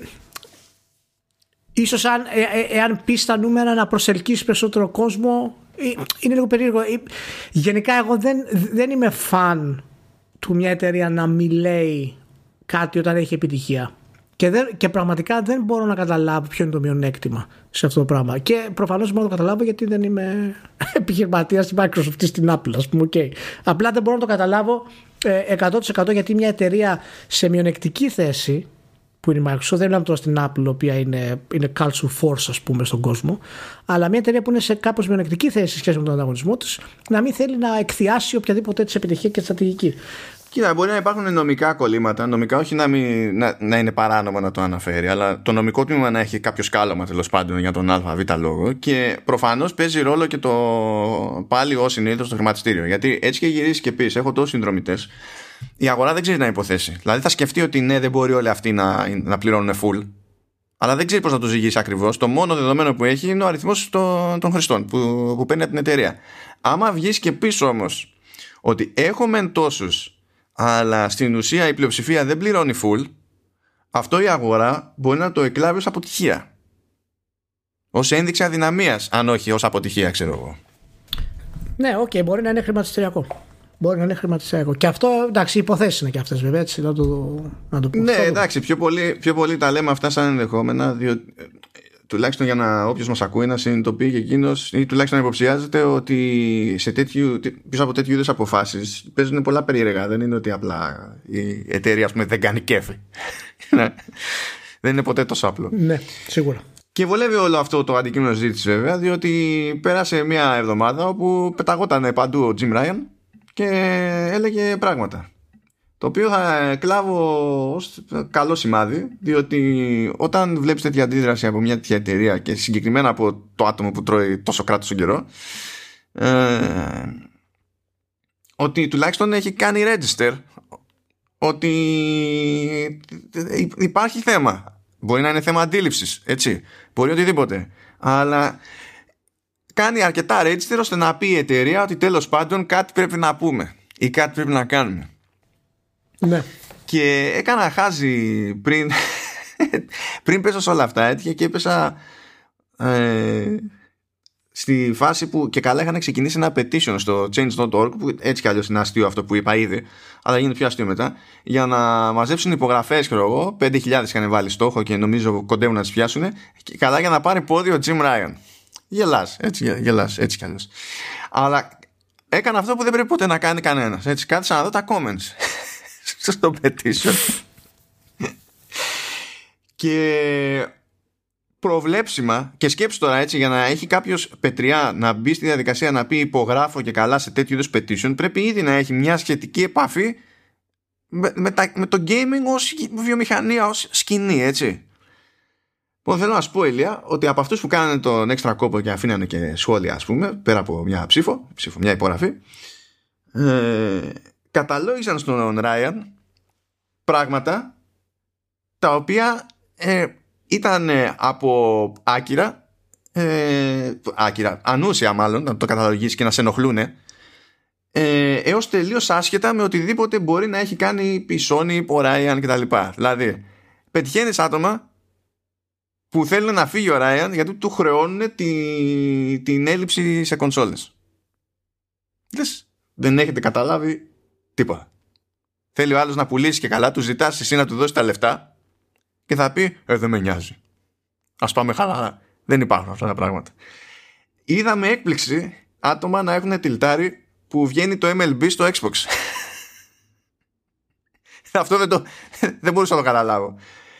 Speaker 2: ίσως αν, ε, ε, εάν πει τα νούμερα να προσελκύσει περισσότερο κόσμο ε, είναι λίγο περίεργο γενικά εγώ δεν, δεν είμαι φαν του μια εταιρεία να μιλάει κάτι όταν έχει επιτυχία και, δεν, και πραγματικά δεν μπορώ να καταλάβω ποιο είναι το μειονέκτημα σε αυτό το πράγμα. Και προφανώς μπορώ να το καταλάβω γιατί δεν είμαι <laughs> επιχειρηματίας στην Microsoft ή στην Apple, ας πούμε. Okay. Απλά δεν μπορώ να το καταλάβω 100% γιατί μια εταιρεία σε μειονεκτική θέση που είναι η Microsoft, δεν μιλάμε τώρα στην Apple, η οποία είναι, είναι culture force, ας πούμε, στον κόσμο, αλλά μια εταιρεία που είναι σε κάπως μειονεκτική θέση σχέση με τον ανταγωνισμό της, να μην θέλει να εκθιάσει οποιαδήποτε τη επιτυχία και στρατηγική.
Speaker 1: Κοίτα, μπορεί να υπάρχουν νομικά κολλήματα. Νομικά, όχι να, μην, να, να είναι παράνομο να το αναφέρει, αλλά το νομικό τμήμα να έχει κάποιο σκάλωμα τέλος πάντων για τον ΑΒ λόγο. Και προφανώς παίζει ρόλο και το πάλι ως συνήθω στο χρηματιστήριο. Γιατί έτσι και γυρίσεις και πεις: Έχω τόσους συνδρομητές. Η αγορά δεν ξέρει να υποθέσει. Δηλαδή θα σκεφτεί ότι ναι, δεν μπορεί όλοι αυτοί να, να πληρώνουν full. Αλλά δεν ξέρει πώς να το ζυγίσει ακριβώς. Το μόνο δεδομένο που έχει είναι ο αριθμός των, των χρηστών που, που παίρνει από την εταιρεία. Άμα βγεις και πεις όμως ότι έχω μεν τόσους αλλά στην ουσία η πλειοψηφία δεν πληρώνει full, αυτό η αγορά μπορεί να το εκλάβει ως αποτυχία. Ως ένδειξη αδυναμίας, αν όχι ως αποτυχία, ξέρω εγώ.
Speaker 2: Ναι, OK, okay, μπορεί να είναι χρηματιστηριακό. Μπορεί να είναι χρηματιστηριακό. Και αυτό, εντάξει, υποθέσεις είναι και αυτές, βέβαια, έτσι, να το, να το πω.
Speaker 1: Ναι, εντάξει, πιο πολύ, πιο πολύ τα λέμε αυτά σαν ενδεχόμενα, διότι τουλάχιστον για να όποιος μας ακούει να συνειδητοποιεί και εκείνος ή τουλάχιστον να υποψιάζεται ότι σε τέτοιου, πίσω από τέτοιου είδους αποφάσεις παίζουν πολλά περίεργα. Δεν είναι ότι απλά η εταιρεία πούμε, δεν κάνει κέφι. <laughs> Ναι. δεν είναι ποτέ τόσο απλό.
Speaker 2: Ναι, σίγουρα.
Speaker 1: Και βολεύει όλο αυτό το αντικείμενο συζήτηση βέβαια, διότι πέρασε μια εβδομάδα όπου πεταγόταν παντού ο Jim Ryan και έλεγε πράγματα. Το οποίο θα κλάβω ως καλό σημάδι, διότι όταν βλέπεις τέτοια αντίδραση από μια τέτοια εταιρεία και συγκεκριμένα από το άτομο που τρώει τόσο κράτος στον καιρό, ε, ότι τουλάχιστον έχει κάνει register ότι υπάρχει θέμα. Μπορεί να είναι θέμα αντίληψης, έτσι. Μπορεί οτιδήποτε. Αλλά κάνει αρκετά register ώστε να πει η εταιρεία ότι τέλος πάντων κάτι πρέπει να πούμε ή κάτι πρέπει να κάνουμε.
Speaker 2: Ναι.
Speaker 1: Και έκανα χάζι πριν, <laughs> πριν πέσω σε όλα αυτά. Έτυχε και έπεσα ε, στη φάση που και καλά είχαν ξεκινήσει ένα petition στο change.org που έτσι κι αλλιώς είναι αστείο αυτό που είπα ήδη αλλά γίνεται πιο αστείο μετά για να μαζέψουν υπογραφές ξέρω εγώ 5.000 είχαν βάλει στόχο και νομίζω κοντεύουν να τις πιάσουν και καλά για να πάρει πόδι ο Jim Ryan γελάς έτσι, γελάς, έτσι κι αλλιώς αλλά έκανα αυτό που δεν πρέπει ποτέ να κάνει κανένας έτσι κάθισα να δω τα comments στο petition. και προβλέψιμα και σκέψου τώρα έτσι για να έχει κάποιος πετριά να μπει στη διαδικασία να πει υπογράφω και καλά σε τέτοιου είδους petition πρέπει ήδη να έχει μια σχετική επαφή με, με, το gaming ως βιομηχανία, ως σκηνή έτσι Λοιπόν, θέλω να σου πω, Ηλία, ότι από αυτούς που κάνανε τον έξτρα κόπο και αφήνανε και σχόλια, ας πούμε, πέρα από μια ψήφο, ψήφο μια υπογραφή, ε, καταλόγησαν στον Ράιαν πράγματα τα οποία ε, ήταν από άκυρα, ε, άκυρα, ανούσια μάλλον, να το καταλογίσεις και να σε ενοχλούν, ε, έως τελείως άσχετα με οτιδήποτε μπορεί να έχει κάνει η Sony, ο Ryan κτλ. Δηλαδή, πετυχαίνεις άτομα που θέλουν να φύγει ο Ράιαν γιατί του χρεώνουν τη, την έλλειψη σε κονσόλες. Λες, δεν έχετε καταλάβει τίποτα. Θέλει ο άλλος να πουλήσει και καλά, του ζητάς εσύ να του δώσεις τα λεφτά και θα πει, ε, δεν με νοιάζει. Ας πάμε χαλαρά. Δεν υπάρχουν αυτά τα πράγματα. Είδαμε έκπληξη άτομα να έχουν τυλτάρει που βγαίνει το MLB στο Xbox. <laughs> Αυτό δεν, το, δεν μπορούσα να το καταλάβω.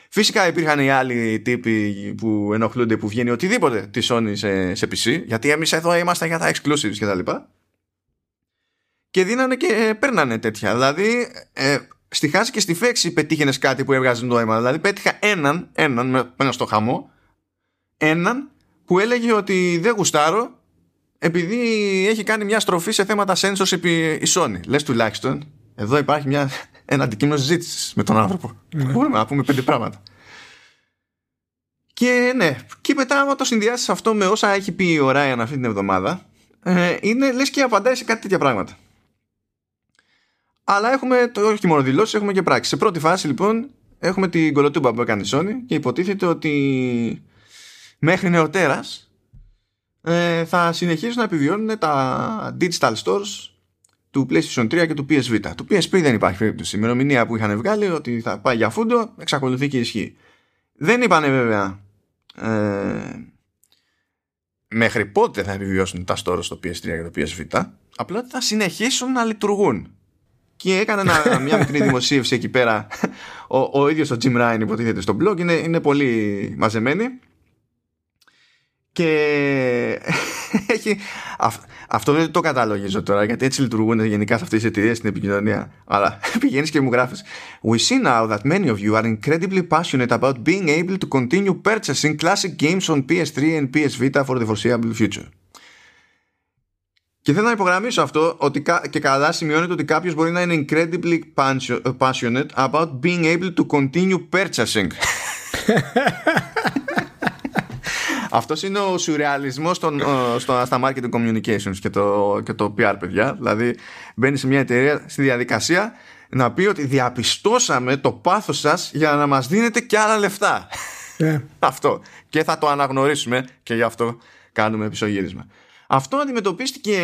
Speaker 1: Φυσικά υπήρχαν οι άλλοι τύποι που ενοχλούνται που βγαίνει οτιδήποτε τη Sony σε, σε PC, γιατί εμείς εδώ είμαστε για τα exclusives κτλ. Και, και δίνανε και ε, παίρνανε τέτοια. Δηλαδή, ε, στη χάση και στη φέξη πετύχαινες κάτι που έβγαζε νόημα. Δηλαδή, πέτυχα έναν, έναν με ένα στο χαμό, έναν που έλεγε ότι δεν γουστάρω επειδή έχει κάνει μια στροφή σε θέματα sensors επί η Sony. Λες τουλάχιστον, εδώ υπάρχει μια ένα αντικείμενο συζήτησης με τον άνθρωπο. Ναι. Μπορούμε να πούμε πέντε πράγματα. Και ναι, και μετά, άμα το συνδυάσεις αυτό με όσα έχει πει ο Ράιαν αυτή την εβδομάδα, ε, είναι λες και απαντάει σε κάτι τέτοια πράγματα. Αλλά έχουμε το, όχι μόνο δηλώσεις, έχουμε και πράξη. Σε πρώτη φάση, λοιπόν, έχουμε την κολοτούμπα που έκανε η Sony και υποτίθεται ότι μέχρι νεοτέρας ε, θα συνεχίσουν να επιβιώνουν τα digital stores του PlayStation 3 και του PS Vita. Του PSP δεν υπάρχει περίπτωση. Η ημερομηνία που είχαν βγάλει ότι θα πάει για φούντο εξακολουθεί και ισχύει. Δεν είπανε βέβαια ε, μέχρι πότε θα επιβιώσουν τα στόρα στο PS3 και το PS Vita. Απλά θα συνεχίσουν να λειτουργούν. Και έκανε <laughs> μια μικρή δημοσίευση εκεί πέρα. Ο, ο ίδιος ο Jim Ryan υποτίθεται στο blog. Είναι, είναι πολύ μαζεμένη. Και <laughs> έχει, αυτό δεν το καταλογίζω τώρα γιατί έτσι λειτουργούν γενικά σε αυτές τις εταιρείες στην επικοινωνία. Αλλά <laughs> πηγαίνεις και μου γράφεις. We see now that many of you are incredibly passionate about being able to continue purchasing classic games on PS3 and PS Vita for the foreseeable future. Και θέλω να υπογραμμίσω αυτό ότι και καλά σημειώνεται ότι κάποιος μπορεί να είναι incredibly passionate about being able to continue purchasing. <laughs> Αυτός είναι ο σουρεαλισμός στο, στα marketing communications και το, και το PR, παιδιά. Δηλαδή, μπαίνει σε μια εταιρεία στη διαδικασία να πει ότι διαπιστώσαμε το πάθος σας για να μας δίνετε και άλλα λεφτά. Yeah. αυτό. Και θα το αναγνωρίσουμε και γι' αυτό κάνουμε επισογύρισμα. Αυτό αντιμετωπίστηκε,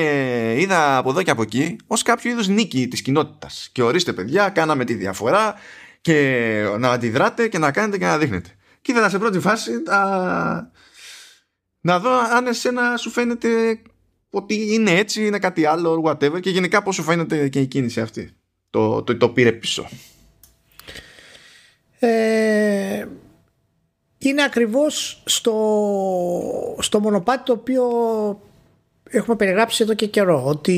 Speaker 1: είδα από εδώ και από εκεί, ως κάποιο είδους νίκη της κοινότητας. Και ορίστε παιδιά, κάναμε τη διαφορά και να αντιδράτε και να κάνετε και να δείχνετε. Και είδα σε πρώτη φάση τα, να δω αν εσένα σου φαίνεται ότι είναι έτσι, είναι κάτι άλλο, whatever και γενικά πώς σου φαίνεται και η κίνηση αυτή. Το, το, το πήρε πίσω.
Speaker 2: Ε, είναι ακριβώς στο, στο μονοπάτι το οποίο έχουμε περιγράψει εδώ και καιρό ότι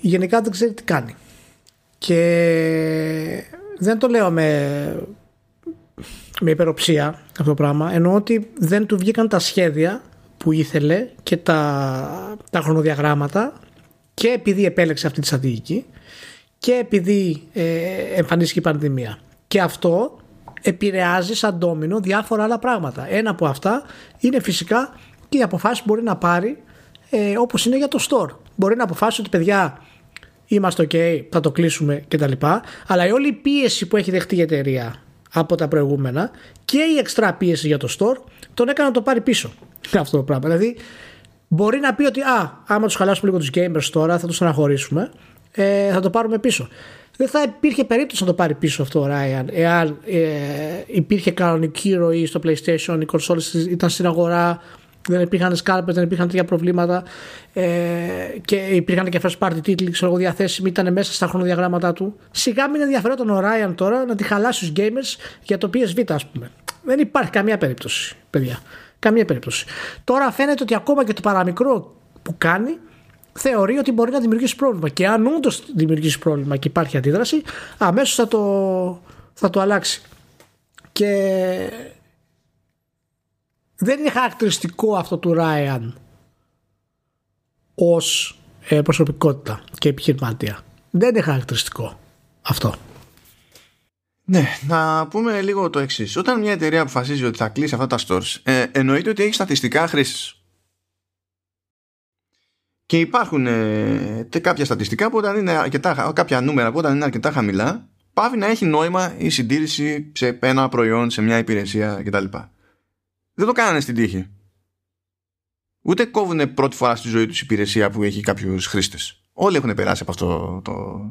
Speaker 2: γενικά δεν ξέρει τι κάνει και δεν το λέω με με υπεροψία αυτό το πράγμα ενώ ότι δεν του βγήκαν τα σχέδια που ήθελε και τα, τα χρονοδιαγράμματα και επειδή επέλεξε αυτή τη στρατηγική και επειδή ε, εμφανίστηκε η πανδημία. Και αυτό επηρεάζει σαν ντόμινο διάφορα άλλα πράγματα. Ένα από αυτά είναι φυσικά και οι αποφάσεις που μπορεί να πάρει ε, όπως είναι για το store. Μπορεί να αποφάσει ότι παιδιά είμαστε ok, θα το κλείσουμε κτλ. Αλλά η όλη η πίεση που έχει δεχτεί η εταιρεία από τα προηγούμενα και η εξτρά πίεση για το store τον έκανε να το πάρει πίσω <laughs> αυτό το πράγμα. Δηλαδή, μπορεί να πει ότι α, άμα τους χαλάσουμε λίγο τους gamers τώρα, θα τους αναχωρήσουμε, ε, θα το πάρουμε πίσω. Δεν θα υπήρχε περίπτωση να το πάρει πίσω αυτό ο Ryan εάν ε, υπήρχε κανονική ροή στο PlayStation, οι κονσόλε ήταν στην αγορά, δεν υπήρχαν σκάλπε, δεν υπήρχαν τέτοια προβλήματα ε, και υπήρχαν και first party τίτλοι ξέρω εγώ διαθέσιμοι, ήταν μέσα στα χρονοδιαγράμματά του. Σιγά μην ενδιαφέρον ο Ryan τώρα να τη χαλάσει του gamers για το PSV, ας πούμε. Δεν υπάρχει καμία περίπτωση, παιδιά. Καμία περίπτωση. Τώρα φαίνεται ότι ακόμα και το παραμικρό που κάνει θεωρεί ότι μπορεί να δημιουργήσει πρόβλημα. Και αν όντως δημιουργήσει πρόβλημα και υπάρχει αντίδραση, αμέσως θα το, θα το αλλάξει. Και δεν είναι χαρακτηριστικό αυτό του Ράιαν ως ε, προσωπικότητα και επιχειρηματία. Δεν είναι χαρακτηριστικό αυτό.
Speaker 1: Ναι, να πούμε λίγο το εξής. Όταν μια εταιρεία αποφασίζει ότι θα κλείσει αυτά τα stores, ε, εννοείται ότι έχει στατιστικά χρήσης. Και υπάρχουν ε, κάποια στατιστικά που όταν είναι αρκετά, κάποια νούμερα που όταν είναι αρκετά χαμηλά, πάβει να έχει νόημα η συντήρηση σε ένα προϊόν, σε μια υπηρεσία κτλ. Δεν το κάνανε στην τύχη. Ούτε κόβουν πρώτη φορά στη ζωή τους υπηρεσία που έχει κάποιους χρήστες. Όλοι έχουν περάσει από αυτό το,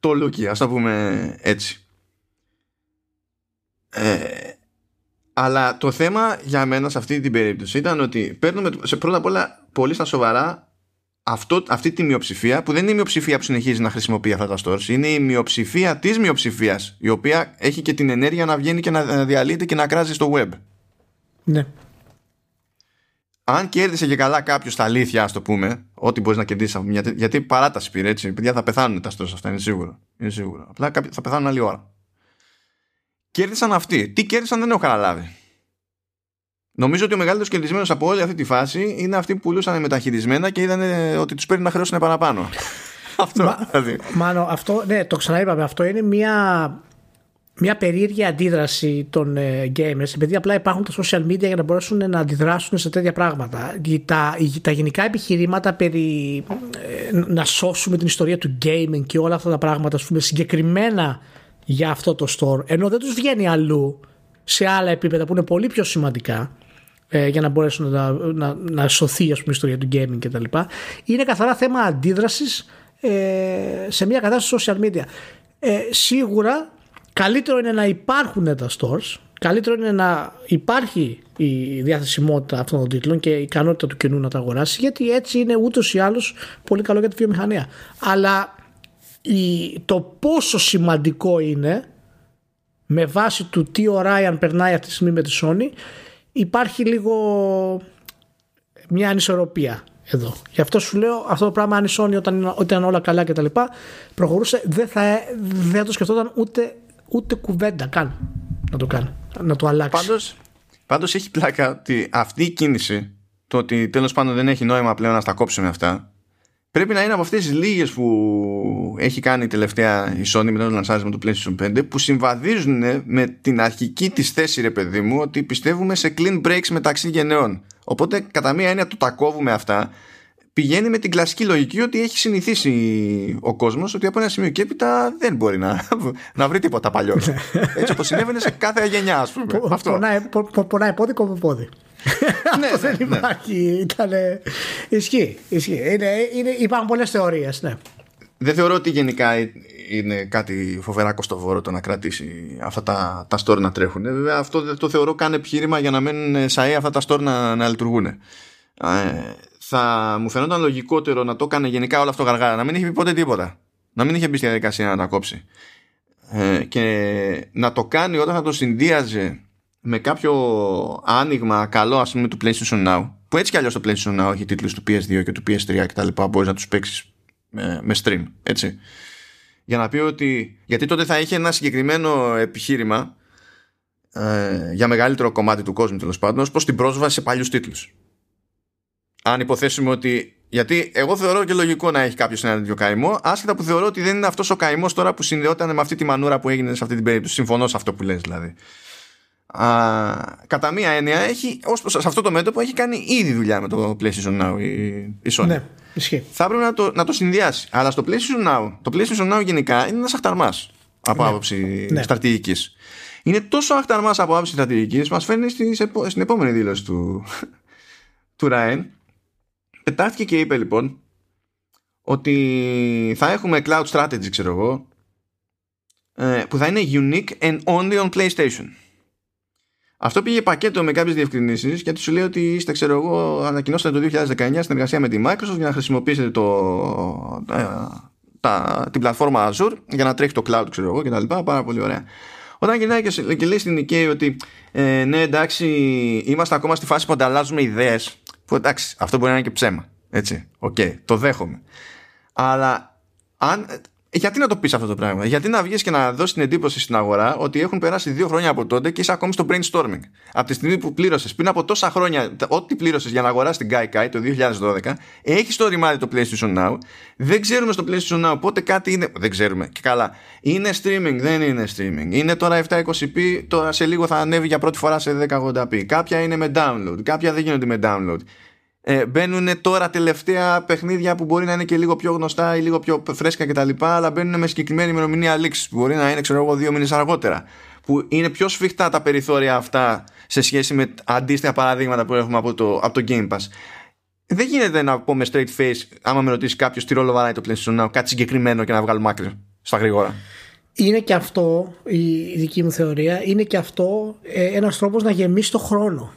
Speaker 1: το looky, ας το πούμε έτσι. Ε, αλλά το θέμα για μένα σε αυτή την περίπτωση ήταν ότι παίρνουμε σε πρώτα απ' όλα πολύ στα σοβαρά αυτό, αυτή τη μειοψηφία που δεν είναι η μειοψηφία που συνεχίζει να χρησιμοποιεί αυτά τα stores είναι η μειοψηφία της μειοψηφίας, η οποία έχει και την ενέργεια να βγαίνει και να διαλύεται και να κράζει στο web
Speaker 2: ναι
Speaker 1: αν κέρδισε και καλά κάποιος τα αλήθεια, ας το πούμε, ό,τι μπορείς να κερδίσεις μια. Γιατί παράταση πήρε έτσι. Παιδιά θα πεθάνουν τα stores αυτά, είναι σίγουρο. Είναι σίγουρο. Απλά θα πεθάνουν άλλη ώρα. Κέρδισαν αυτοί. Τι κέρδισαν δεν έχω καταλάβει. Νομίζω ότι ο μεγαλύτερος κερδισμένος από όλη αυτή τη φάση είναι αυτοί που πουλούσαν μεταχειρισμένα και είδαν ότι τους παίρνει να χρεώσουν παραπάνω. αυτό. Μα,
Speaker 2: δηλαδή. Μάνο, αυτό, ναι, το ξαναείπαμε. Αυτό είναι μια, μια περίεργη αντίδραση των ε, gamers επειδή απλά υπάρχουν τα social media για να μπορέσουν να αντιδράσουν σε τέτοια πράγματα. Τα, τα γενικά επιχειρήματα περί ε, να σώσουμε την ιστορία του gaming και όλα αυτά τα πράγματα, ας πούμε, συγκεκριμένα για αυτό το store, ενώ δεν τους βγαίνει αλλού σε άλλα επίπεδα που είναι πολύ πιο σημαντικά ε, για να μπορέσουν να, να, να σωθεί ας πούμε, η ιστορία του gaming κτλ. Είναι καθαρά θέμα αντίδρασης ε, σε μια κατάσταση social media. Ε, σίγουρα καλύτερο είναι να υπάρχουν τα stores, καλύτερο είναι να υπάρχει η διαθεσιμότητα αυτών των τίτλων και η ικανότητα του κοινού να τα αγοράσει, γιατί έτσι είναι ούτως ή άλλως πολύ καλό για τη βιομηχανία. Αλλά η, το πόσο σημαντικό είναι με βάση του τι ο Ryan περνάει αυτή τη στιγμή με τη Sony υπάρχει λίγο μια ανισορροπία εδώ. Γι' αυτό σου λέω αυτό το πράγμα αν η Sony όταν, όταν ήταν όλα καλά και τα λοιπά προχωρούσε δεν θα, δεν το σκεφτόταν ούτε, ούτε κουβέντα καν να το κάνει, να το αλλάξει.
Speaker 1: Πάντως, πάντως έχει πλάκα ότι αυτή η κίνηση το ότι τέλος πάντων δεν έχει νόημα πλέον να στα κόψουμε αυτά πρέπει να είναι από αυτές τις λίγες που έχει κάνει τελευταία η Sony με το λανσάρισμα του PlayStation 5 που συμβαδίζουν με την αρχική της θέση ρε παιδί μου ότι πιστεύουμε σε clean breaks μεταξύ γενναιών. Οπότε κατά μία έννοια το τα κόβουμε αυτά πηγαίνει με την κλασική λογική ότι έχει συνηθίσει ο κόσμος ότι από ένα σημείο και έπειτα δεν μπορεί να, <laughs> να βρει τίποτα παλιό. Έτσι όπως συνέβαινε σε κάθε γενιά ας πούμε.
Speaker 2: Αυτό. Πονάει πόδι κόβει πόδι. <laughs> ναι, Αυτό δεν ναι, ναι. υπάρχει. Ήτανε... Ισχύει. ισχύει. Είναι, είναι, υπάρχουν πολλές θεωρίες. Ναι.
Speaker 1: Δεν θεωρώ ότι γενικά είναι κάτι φοβερά κοστοβόρο το να κρατήσει αυτά τα, τα store να τρέχουν. Βέβαια αυτό δεν το θεωρώ καν επιχείρημα για να μένουν σαΐ αυτά τα store να, να λειτουργούν. Ε, θα μου φαινόταν λογικότερο να το έκανε γενικά όλο αυτό γαργάρα, να μην είχε πει ποτέ τίποτα. Να μην είχε μπει στη διαδικασία να τα κόψει. Ε, και να το κάνει όταν θα το συνδύαζε με κάποιο άνοιγμα καλό ας πούμε του PlayStation Now που έτσι κι αλλιώς το PlayStation Now έχει τίτλους του PS2 και του PS3 και τα λοιπά μπορείς να τους παίξεις με, με stream έτσι για να πει ότι γιατί τότε θα είχε ένα συγκεκριμένο επιχείρημα ε, για μεγαλύτερο κομμάτι του κόσμου τέλος πάντων ως την πρόσβαση σε παλιούς τίτλους αν υποθέσουμε ότι γιατί εγώ θεωρώ και λογικό να έχει κάποιος ένα τέτοιο καημό, άσχετα που θεωρώ ότι δεν είναι αυτός ο καημός τώρα που συνδεόταν με αυτή τη μανούρα που έγινε σε αυτή την περίπτωση. Συμφωνώ σε αυτό που λες δηλαδή α, κατά μία έννοια έχει, ως, σε αυτό το μέτωπο έχει κάνει ήδη δουλειά με το PlayStation Now η, η Sony.
Speaker 2: Ναι, ισχύει.
Speaker 1: Θα έπρεπε να το, να το συνδυάσει. Αλλά στο PlayStation Now, το PlayStation Now γενικά είναι ένας αχταρμάς από ναι. άποψη ναι. στρατηγικής. Είναι τόσο αχταρμάς από άποψη στρατηγικής, μας φέρνει στη, στην επόμενη δήλωση του, <laughs> του Ryan. Πετάχτηκε και είπε λοιπόν ότι θα έχουμε cloud strategy, ξέρω εγώ, ε, που θα είναι unique and only on PlayStation. Αυτό πήγε πακέτο με κάποιες διευκρινήσεις γιατί σου λέει ότι είστε, ξέρω εγώ, ανακοινώσατε το 2019 συνεργασία με τη Microsoft για να χρησιμοποιήσετε το, ε, τα, την πλατφόρμα Azure για να τρέχει το cloud, ξέρω εγώ, κτλ. Πάρα πολύ ωραία. Όταν γυρνάει και, και λέει στη Nikkei ότι ε, ναι, εντάξει, είμαστε ακόμα στη φάση που ανταλλάζουμε ιδέες. Που εντάξει, αυτό μπορεί να είναι και ψέμα. Έτσι. OK, okay, το δέχομαι. Αλλά αν, γιατί να το πεις αυτό το πράγμα, Γιατί να βγεις και να δώσεις την εντύπωση στην αγορά ότι έχουν περάσει δύο χρόνια από τότε και είσαι ακόμη στο brainstorming; Από τη στιγμή που πλήρωσες πριν από τόσα χρόνια, ό,τι πλήρωσες για να αγοράσεις την Gaikai το 2012, έχεις το ρημάδι το PlayStation Now. Δεν ξέρουμε στο PlayStation Now πότε κάτι είναι. Δεν ξέρουμε. Και καλά. Είναι streaming, δεν είναι streaming. Είναι τώρα 720p, τώρα σε λίγο θα ανέβει για πρώτη φορά σε 1080p. Κάποια είναι με download, κάποια δεν γίνονται με download ε, μπαίνουν τώρα τελευταία παιχνίδια που μπορεί να είναι και λίγο πιο γνωστά ή λίγο πιο φρέσκα κτλ. Αλλά μπαίνουν με συγκεκριμένη ημερομηνία λήξης που μπορεί να είναι, ξέρω εγώ, δύο μήνες αργότερα. Που είναι πιο σφιχτά τα περιθώρια αυτά σε σχέση με αντίστοιχα παραδείγματα που έχουμε από το, από το Game Pass. Δεν γίνεται να πω με straight face, άμα με ρωτήσει κάποιος τι ρόλο βαράει το PlayStation Now, κάτι συγκεκριμένο και να βγάλουμε άκρη στα γρήγορα.
Speaker 2: Είναι και αυτό η δική μου θεωρία, είναι και αυτό ε, ένας τρόπος να γεμίσει το χρόνο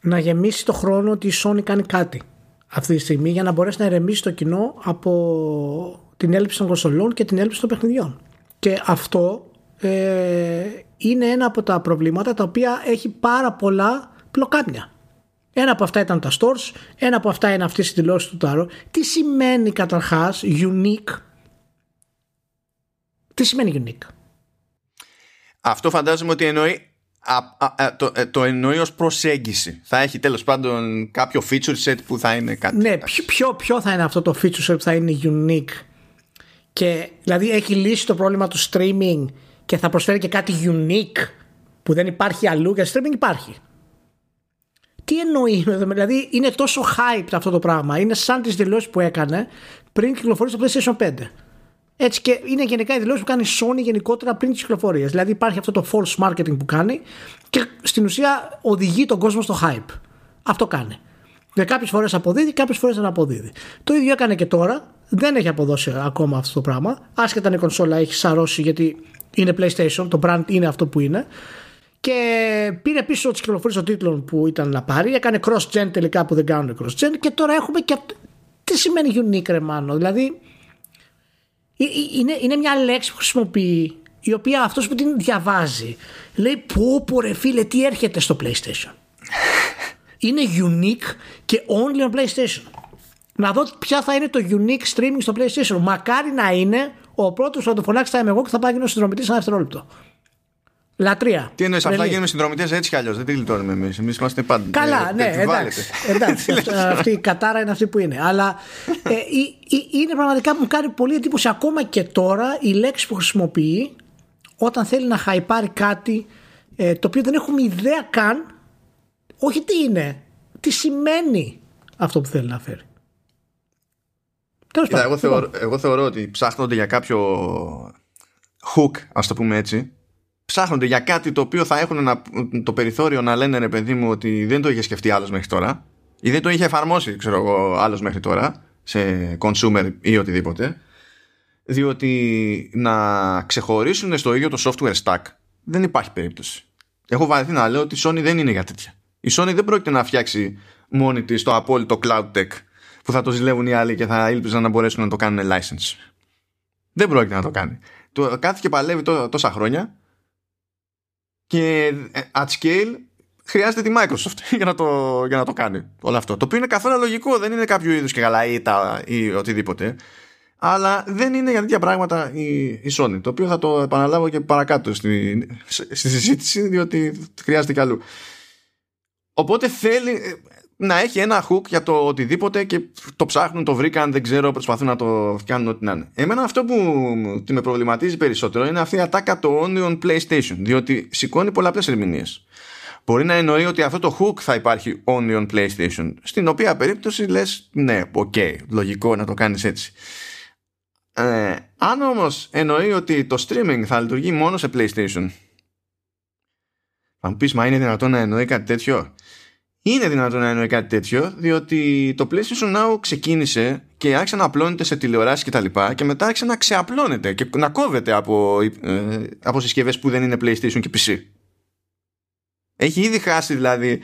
Speaker 2: να γεμίσει το χρόνο ότι η Sony κάνει κάτι αυτή τη στιγμή για να μπορέσει να ερεμήσει το κοινό από την έλλειψη των κονσολών και την έλλειψη των παιχνιδιών. Και αυτό ε, είναι ένα από τα προβλήματα τα οποία έχει πάρα πολλά πλοκάμια. Ένα από αυτά ήταν τα stores, ένα από αυτά είναι αυτή η δηλώση του Τάρο. Τι σημαίνει καταρχάς unique; Τι σημαίνει unique;
Speaker 1: Αυτό φαντάζομαι ότι εννοεί το, ε, το εννοεί ως προσέγγιση. Θα έχει τέλος πάντων κάποιο feature set που θα είναι κάτι.
Speaker 2: Ναι, ποιο, ποιο θα είναι αυτό το feature set που θα είναι unique; Και δηλαδή έχει λύσει το πρόβλημα του streaming και θα προσφέρει και κάτι unique που δεν υπάρχει αλλού και streaming υπάρχει. Τι εννοεί, δηλαδή είναι τόσο hype αυτό το πράγμα. Είναι σαν τις δηλώσεις που έκανε πριν κυκλοφορήσει το PlayStation 5. Έτσι και είναι γενικά η δηλώση που κάνει η Sony γενικότερα πριν τι κυκλοφορίε. Δηλαδή υπάρχει αυτό το false marketing που κάνει και στην ουσία οδηγεί τον κόσμο στο hype. Αυτό κάνει. Και κάποιες φορές αποδίδει, κάποιες φορές δεν αποδίδει. Το ίδιο έκανε και τώρα. Δεν έχει αποδώσει ακόμα αυτό το πράγμα. Άσχετα αν η κονσόλα έχει σαρώσει γιατί είναι PlayStation, το brand είναι αυτό που είναι. Και πήρε πίσω τις κυκλοφορίες των τίτλων που ήταν να πάρει. Έκανε cross-gen τελικά που δεν κάνουν cross-gen. Και τώρα έχουμε και. Τι σημαίνει unique, ρε μάνο; Δηλαδή ε, ε, είναι, είναι μια λέξη που χρησιμοποιεί η οποία αυτός που την διαβάζει λέει πω πω ρε φίλε τι έρχεται στο PlayStation; <laughs> Είναι unique και only on PlayStation. Να δω ποια θα είναι το unique streaming στο PlayStation. Μακάρι να είναι ο πρώτος που θα το φωνάξει θα είμαι εγώ και θα πάει γίνω συνδρομητής σε ένα δευτερόλεπτο Λατρεία.
Speaker 1: Τι εννοείς, απλά γίνουμε συνδρομητές έτσι κι αλλιώς. Δεν τη γλιτώνουμε εμείς. Εμείς είμαστε πάντα.
Speaker 2: Καλά, ναι, εντάξει. εντάξει <laughs> αυτή η κατάρα είναι αυτή που είναι. Αλλά ε, είναι πραγματικά που μου κάνει πολύ εντύπωση ακόμα και τώρα η λέξη που χρησιμοποιεί όταν θέλει να χαϊπάρει κάτι ε, το οποίο δεν έχουμε ιδέα καν. Όχι τι είναι, τι σημαίνει αυτό που θέλει να φέρει.
Speaker 1: Τέλος εγώ, θεωρώ, λοιπόν. εγώ θεωρώ ότι ψάχνονται για κάποιο hook, ας το πούμε έτσι, ψάχνονται για κάτι το οποίο θα έχουν το περιθώριο να λένε ρε παιδί μου ότι δεν το είχε σκεφτεί άλλος μέχρι τώρα ή δεν το είχε εφαρμόσει ξέρω εγώ άλλος μέχρι τώρα σε consumer ή οτιδήποτε διότι να ξεχωρίσουν στο ίδιο το software stack δεν υπάρχει περίπτωση. Έχω βαρεθεί να λέω ότι η Sony δεν είναι για τέτοια. Η Sony δεν πρόκειται να φτιάξει μόνη της το απόλυτο cloud tech που θα το ζηλεύουν οι άλλοι και θα ήλπιζαν να μπορέσουν να το κάνουν license. Δεν πρόκειται να το κάνει. Το, κάθε και παλεύει τόσα χρόνια και ε, at scale χρειάζεται τη Microsoft <laughs> για να το, για να το κάνει όλο αυτό. Το οποίο είναι καθόλου λογικό, δεν είναι κάποιο είδους και καλά ή, τα, ή οτιδήποτε. Αλλά δεν είναι για τέτοια πράγματα η, η Sony. Το οποίο θα το επαναλάβω και παρακάτω στη, στη συζήτηση, διότι χρειάζεται κι αλλού. Οπότε θέλει ε, να έχει ένα hook για το οτιδήποτε και το ψάχνουν, το βρήκαν, δεν ξέρω, προσπαθούν να το κάνουν ό,τι να είναι. Εμένα αυτό που με προβληματίζει περισσότερο είναι αυτή η ατάκα το only on PlayStation, διότι σηκώνει πολλαπλές ερμηνείες. Μπορεί να εννοεί ότι αυτό το hook θα υπάρχει only on PlayStation, στην οποία περίπτωση λες, ναι, OK, okay, λογικό να το κάνεις έτσι. Ε, αν όμως εννοεί ότι το streaming θα λειτουργεί μόνο σε PlayStation, θα μου πεις, μα είναι δυνατόν να εννοεί κάτι τέτοιο; Είναι δυνατόν να εννοεί κάτι τέτοιο, διότι το PlayStation Now ξεκίνησε και άρχισε να απλώνεται σε τηλεοράσεις και τα λοιπά και μετά άρχισε να ξεαπλώνεται και να κόβεται από, ε, από συσκευές που δεν είναι PlayStation και PC. Έχει ήδη χάσει δηλαδή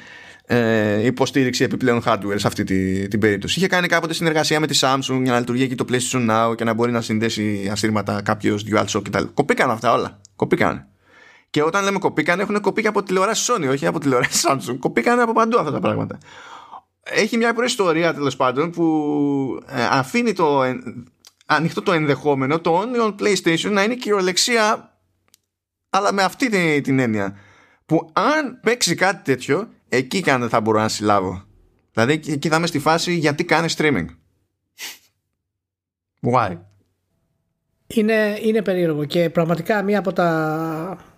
Speaker 1: ε, υποστήριξη επιπλέον hardware σε αυτή τη, την περίπτωση. Είχε κάνει κάποτε συνεργασία με τη Samsung για να λειτουργεί εκεί το PlayStation Now και να μπορεί να συνδέσει ασύρματα κάποιος DualShock κτλ. Κοπήκαν αυτά όλα. Κοπήκαν. Και όταν λέμε κοπήκαν, έχουν κοπεί και από τηλεοράσει Sony, όχι από τηλεοράσει Samsung. Κοπήκαν από παντού αυτά τα πράγματα. Έχει μια προϊστορία τέλος πάντων που ε, αφήνει το ανοιχτό το ενδεχόμενο το only on PlayStation να είναι κυριολεξία αλλά με αυτή την, έννοια που αν παίξει κάτι τέτοιο εκεί και αν δεν θα μπορώ να συλλάβω δηλαδή εκεί θα είμαι στη φάση γιατί κάνει streaming why;
Speaker 2: Είναι, είναι περίεργο και πραγματικά μία από τα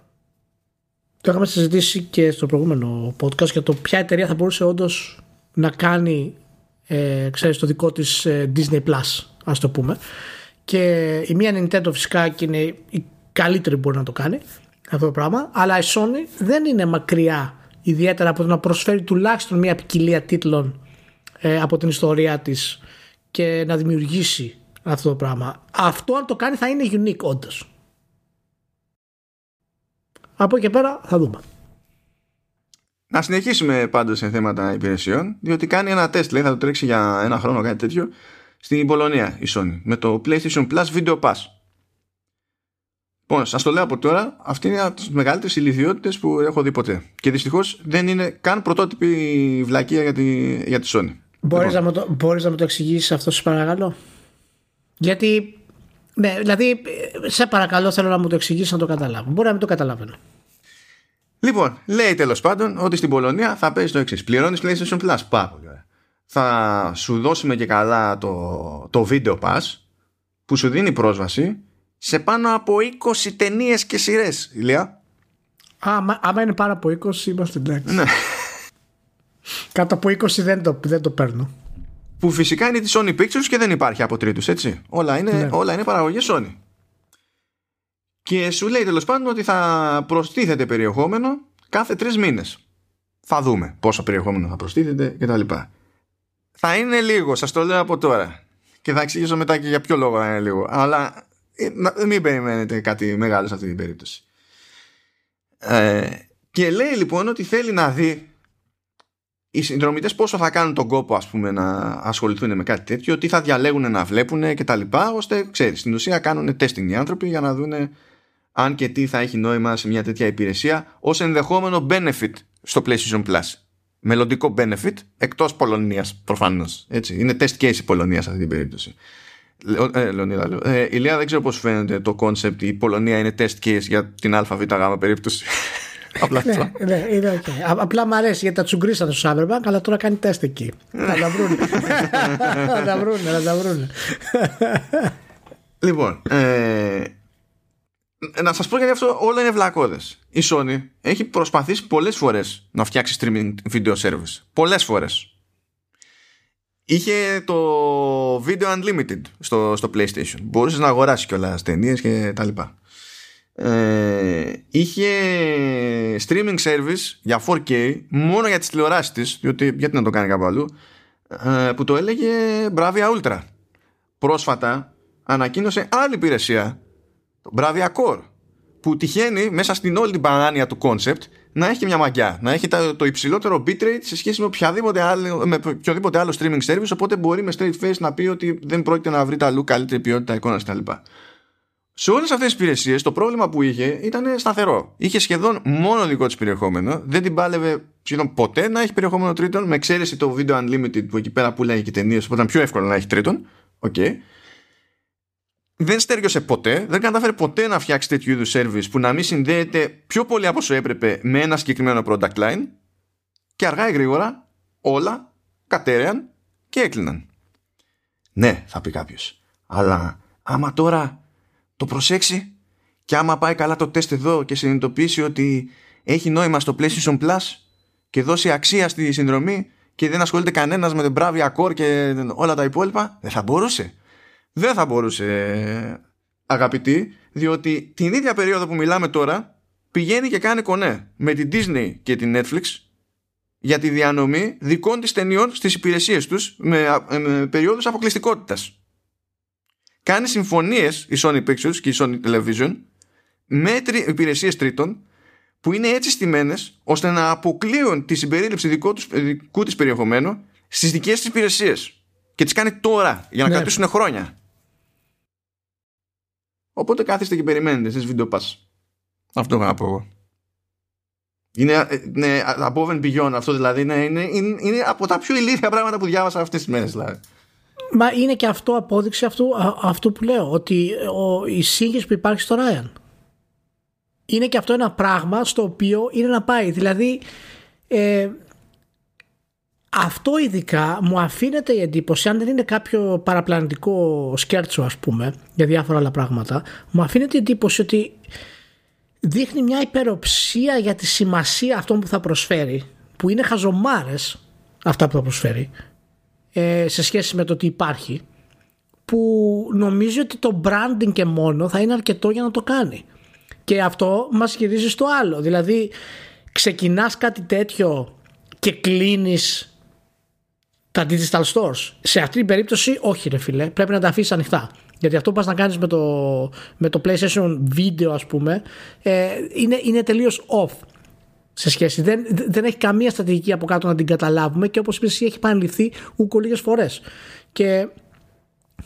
Speaker 2: το είχαμε συζητήσει και στο προηγούμενο podcast για το ποια εταιρεία θα μπορούσε όντως να κάνει ε, ξέρεις, το δικό της ε, Disney Plus ας το πούμε. Και η μία Nintendo φυσικά και είναι η καλύτερη που μπορεί να το κάνει αυτό το πράγμα. Αλλά η Sony δεν είναι μακριά ιδιαίτερα από το να προσφέρει τουλάχιστον μια ποικιλία τίτλων ε, από την ιστορία της και να δημιουργήσει αυτό το πράγμα. Αυτό αν το κάνει θα είναι unique όντως. Από εκεί και πέρα θα δούμε
Speaker 1: να συνεχίσουμε πάντως σε θέματα υπηρεσιών, διότι κάνει ένα τεστ, λέει, θα το τρέξει για ένα χρόνο κάτι τέτοιο, στην Πολωνία η Sony, με το PlayStation Plus Video Pass. Λοιπόν, σας το λέω από τώρα, αυτή είναι από τις μεγαλύτερες ηλικιότητες που έχω δει ποτέ. Και δυστυχώς δεν είναι καν πρωτότυπη βλακεία για τη, για τη Sony.
Speaker 2: Μπορείς λοιπόν. να, το, μπορείς να μου το εξηγήσεις αυτό, σας παρακαλώ; Γιατί. Ναι, δηλαδή, σε παρακαλώ, θέλω να μου το εξηγήσεις να το καταλάβω. Μπορεί να μην το καταλαβαίνω.
Speaker 1: Λοιπόν, λέει τέλος πάντων ότι στην Πολωνία θα παίζει το εξής. Πληρώνεις PlayStation Plus. Πάρα πολύ ωραία. Θα σου δώσουμε και καλά το, το Video Pass που σου δίνει πρόσβαση σε πάνω από 20 ταινίες και σειρές. Ηλία.
Speaker 2: Άμα, άμα είναι πάνω από 20, είμαστε εντάξει. Ναι. Κάτω από 20 δεν το, δεν το παίρνω.
Speaker 1: Που φυσικά είναι τη Sony Pictures και δεν υπάρχει από τρίτους, έτσι. Όλα είναι, ναι. όλα είναι παραγωγή Sony. Και σου λέει τέλος πάντων ότι θα προστίθεται περιεχόμενο κάθε τρεις μήνες. Θα δούμε πόσο περιεχόμενο θα προστίθεται κτλ. Θα είναι λίγο, σας το λέω από τώρα. Και θα εξηγήσω μετά και για ποιο λόγο θα είναι λίγο. Αλλά ε, μην περιμένετε κάτι μεγάλο σε αυτή την περίπτωση. Ε, και λέει λοιπόν ότι θέλει να δει οι συνδρομητές πόσο θα κάνουν τον κόπο ας πούμε, να ασχοληθούν με κάτι τέτοιο, τι θα διαλέγουν να βλέπουν κτλ. ώστε ξέρεις, στην ουσία κάνουν testing οι άνθρωποι για να δουν αν και τι θα έχει νόημα σε μια τέτοια υπηρεσία ως ενδεχόμενο benefit στο PlayStation Plus. Μελλοντικό benefit εκτός Πολωνίας προφανώς. Έτσι. Είναι test case η Πολωνία σε αυτή την περίπτωση. Ε, Λεωνίδα, ε, Ηλία δεν ξέρω πώς φαίνεται το concept η Πολωνία είναι test case για την ΑΒΓ περίπτωση.
Speaker 2: Απλά ναι, ναι, είναι okay. Απλά μου αρέσει γιατί τα τσουγκρίσανε στο Cyberbank, αλλά τώρα κάνει τεστ εκεί. Θα τα βρούνε. θα τα βρούνε, θα τα βρούνε.
Speaker 1: Λοιπόν, ε, να σας πω γιατί αυτό όλα είναι βλακώδες. Η Sony έχει προσπαθήσει πολλές φορές να φτιάξει streaming video service. Πολλές φορές. Είχε το Video Unlimited στο, στο PlayStation. Μπορούσες να αγοράσεις κιόλας ταινίες και τα λοιπά. Ε, είχε streaming service για 4K μόνο για τις τηλεοράσεις της διότι γιατί να το κάνει κάπου αλλού ε, που το έλεγε Bravia Ultra πρόσφατα ανακοίνωσε άλλη υπηρεσία το Bravia Core που τυχαίνει μέσα στην όλη την παράνοια του concept να έχει μια μαγιά, να έχει το υψηλότερο bitrate σε σχέση με, οποιαδήποτε άλλο, με οποιοδήποτε άλλο streaming service οπότε μπορεί με straight face να πει ότι δεν πρόκειται να βρει τα αλλού καλύτερη ποιότητα εικόνα κτλ. Σε όλες αυτές τις υπηρεσίες το πρόβλημα που είχε ήταν σταθερό. Είχε σχεδόν μόνο δικό της περιεχόμενο, δεν την πάλευε σχεδόν ποτέ να έχει περιεχόμενο τρίτον, με εξαίρεση το Video Unlimited που εκεί πέρα που λέει και ταινίες, οπότε ήταν πιο εύκολο να έχει τρίτον. Okay δεν στέργιωσε ποτέ, δεν κατάφερε ποτέ να φτιάξει τέτοιου είδους service που να μην συνδέεται πιο πολύ από όσο έπρεπε με ένα συγκεκριμένο product line και αργά ή γρήγορα όλα κατέρεαν και έκλειναν. Ναι, θα πει κάποιος. Αλλά άμα τώρα το προσέξει και άμα πάει καλά το τεστ εδώ και συνειδητοποιήσει ότι έχει νόημα στο PlayStation Plus και δώσει αξία στη συνδρομή και δεν ασχολείται κανένας με την Bravia Core και όλα τα υπόλοιπα, δεν θα μπορούσε δεν θα μπορούσε αγαπητή διότι την ίδια περίοδο που μιλάμε τώρα πηγαίνει και κάνει κονέ με την Disney και την Netflix για τη διανομή δικών της ταινιών στις υπηρεσίες τους με, με περίοδους αποκλειστικότητας. Κάνει συμφωνίες η Sony Pictures και η Sony Television με τρι, υπηρεσίες τρίτων που είναι έτσι στημένες ώστε να αποκλείουν τη συμπερίληψη δικού, τους, δικού της περιεχομένου στις δικές της υπηρεσίες και τις κάνει τώρα για να ναι. κρατήσουν χρόνια οπότε κάθεστε και περιμένετε στις βίντεο αυτό έχω να πω εγώ είναι, ε, ναι, από and beyond αυτό δηλαδή είναι, είναι, είναι, είναι, από τα πιο ηλίθια πράγματα που διάβασα αυτές τις μέρες δηλαδή.
Speaker 2: Μα είναι και αυτό απόδειξη αυτού, αυτού που λέω ότι ο, η σύγχυση που υπάρχει στο Ryan είναι και αυτό ένα πράγμα στο οποίο είναι να πάει. Δηλαδή, ε, αυτό ειδικά μου αφήνεται η εντύπωση, αν δεν είναι κάποιο παραπλανητικό σκέρτσο ας πούμε, για διάφορα άλλα πράγματα, μου αφήνεται η εντύπωση ότι δείχνει μια υπεροψία για τη σημασία αυτών που θα προσφέρει, που είναι χαζομάρες αυτά που θα προσφέρει, ε, σε σχέση με το τι υπάρχει, που νομίζει ότι το branding και μόνο θα είναι αρκετό για να το κάνει. Και αυτό μας γυρίζει στο άλλο. Δηλαδή ξεκινάς κάτι τέτοιο και κλείνεις τα digital stores. Σε αυτή την περίπτωση όχι ρε φίλε. Πρέπει να τα αφήσεις ανοιχτά. Γιατί αυτό που πας να κάνεις με το, με το PlayStation Video ας πούμε ε, είναι, είναι τελείως off σε σχέση. Δεν, δεν έχει καμία στρατηγική από κάτω να την καταλάβουμε και όπως είπες έχει επαναληφθεί ούκο λίγες φορές. Και